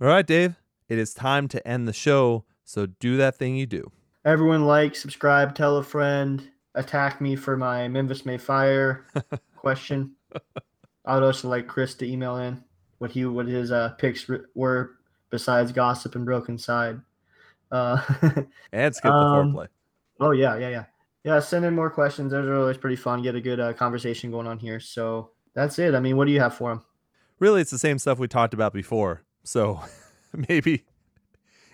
All right, Dave, it is time to end the show. So do that thing you do. Everyone like, subscribe, tell a friend, attack me for my Memphis May Fire question. I would also like Chris to email in what he what his uh, picks were besides gossip and Brokencyde. Uh, And skip the Um, foreplay. oh yeah, yeah, yeah, yeah. Send in more questions. Those are always pretty fun. Get a good uh, conversation going on here. So that's it. I mean, what do you have for him? Really, it's the same stuff we talked about before. So maybe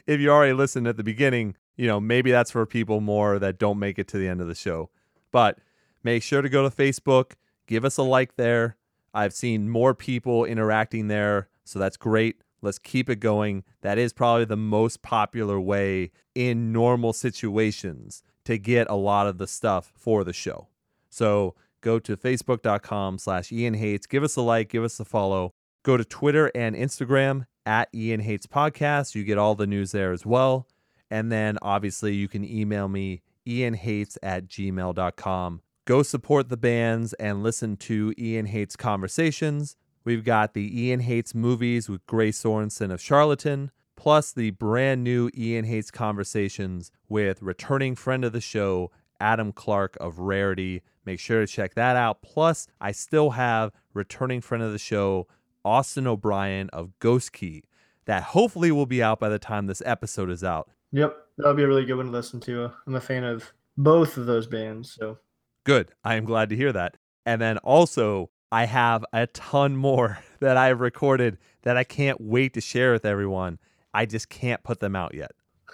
if you already listened at the beginning, you know, maybe that's for people more that don't make it to the end of the show. But make sure to go to Facebook, give us a like there. I've seen more people interacting there, so that's great. Let's keep it going. That is probably the most popular way in normal situations to get a lot of the stuff for the show. So go to facebook.com slash Ian Hates. Give us a like, give us a follow. Go to Twitter and Instagram at Ian Hates Podcast. You get all the news there as well. And then obviously you can email me, ianhates at gmail.com. Go support the bands and listen to Ian Hates Conversations. We've got the Ian Hates movies with Gray Sorensen of Charlatan, plus the brand new Ian Hates Conversations with returning friend of the show, Adam Clark of Rarity. Make sure to check that out. Plus, I still have returning friend of the show, Austin O'Brien of Ghost Key, that hopefully will be out by the time this episode is out. Yep, that'll be a really good one to listen to. I'm a fan of both of those bands. So Good. I am glad to hear that. And then also, I have a ton more that I've recorded that I can't wait to share with everyone. I just can't put them out yet.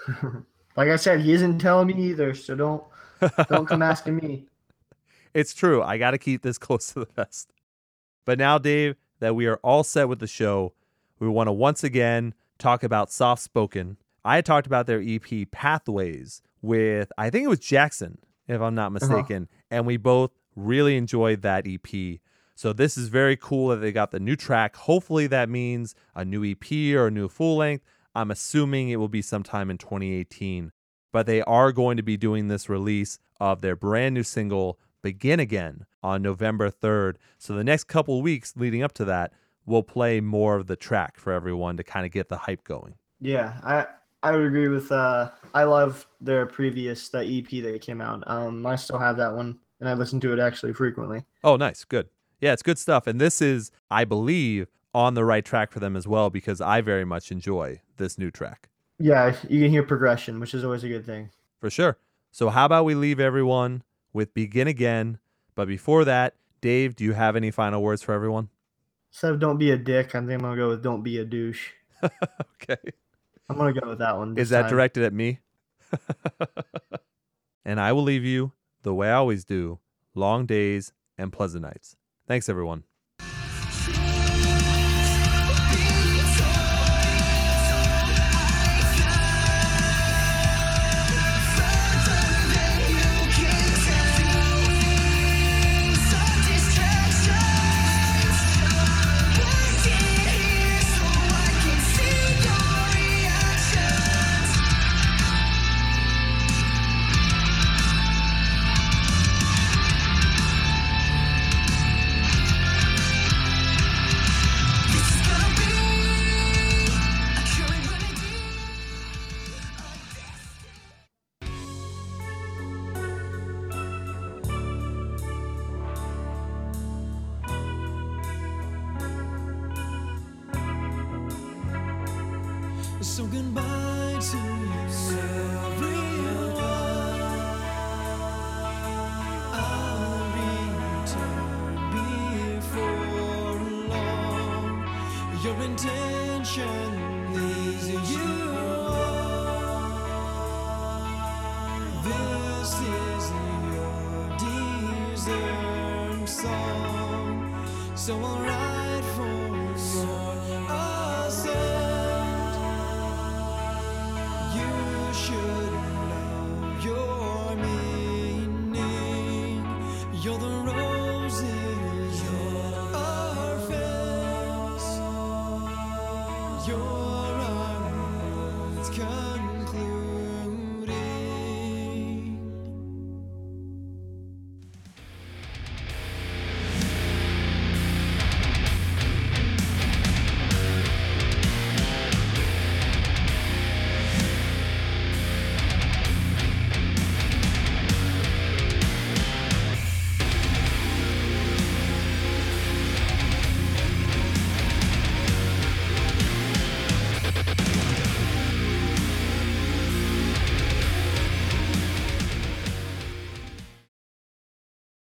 like I said, he isn't telling me either. So don't don't come asking me. It's true. I got to keep this close to the vest. But now, Dave, that we are all set with the show, we want to once again talk about Soft Spoken. I had talked about their EP Pathways with, I think it was Jackson, if I'm not uh-huh. mistaken. And we both really enjoyed that EP. So this is very cool that they got the new track. Hopefully that means a new EP or a new full length. I'm assuming it will be sometime in 2018. But they are going to be doing this release of their brand new single, Begin Again, on November 3rd. So the next couple weeks leading up to that, we'll play more of the track for everyone to kind of get the hype going. Yeah, I I would agree with. uh I love their previous the EP that came out. Um, I still have that one, and I listen to it actually frequently. Oh, nice. Good. Yeah, it's good stuff. And this is, I believe, on the right track for them as well because I very much enjoy this new track Yeah, you can hear progression, which is always a good thing. for sure. So, how about we leave everyone with Begin Again? But before that, Dave, do you have any final words for everyone? So "Don't be a dick," I think I'm gonna go with "Don't be a douche." Okay. I'm gonna go with that one. Is that time. directed at me? and I will leave you the way I always do long days and pleasant nights. Thanks, everyone.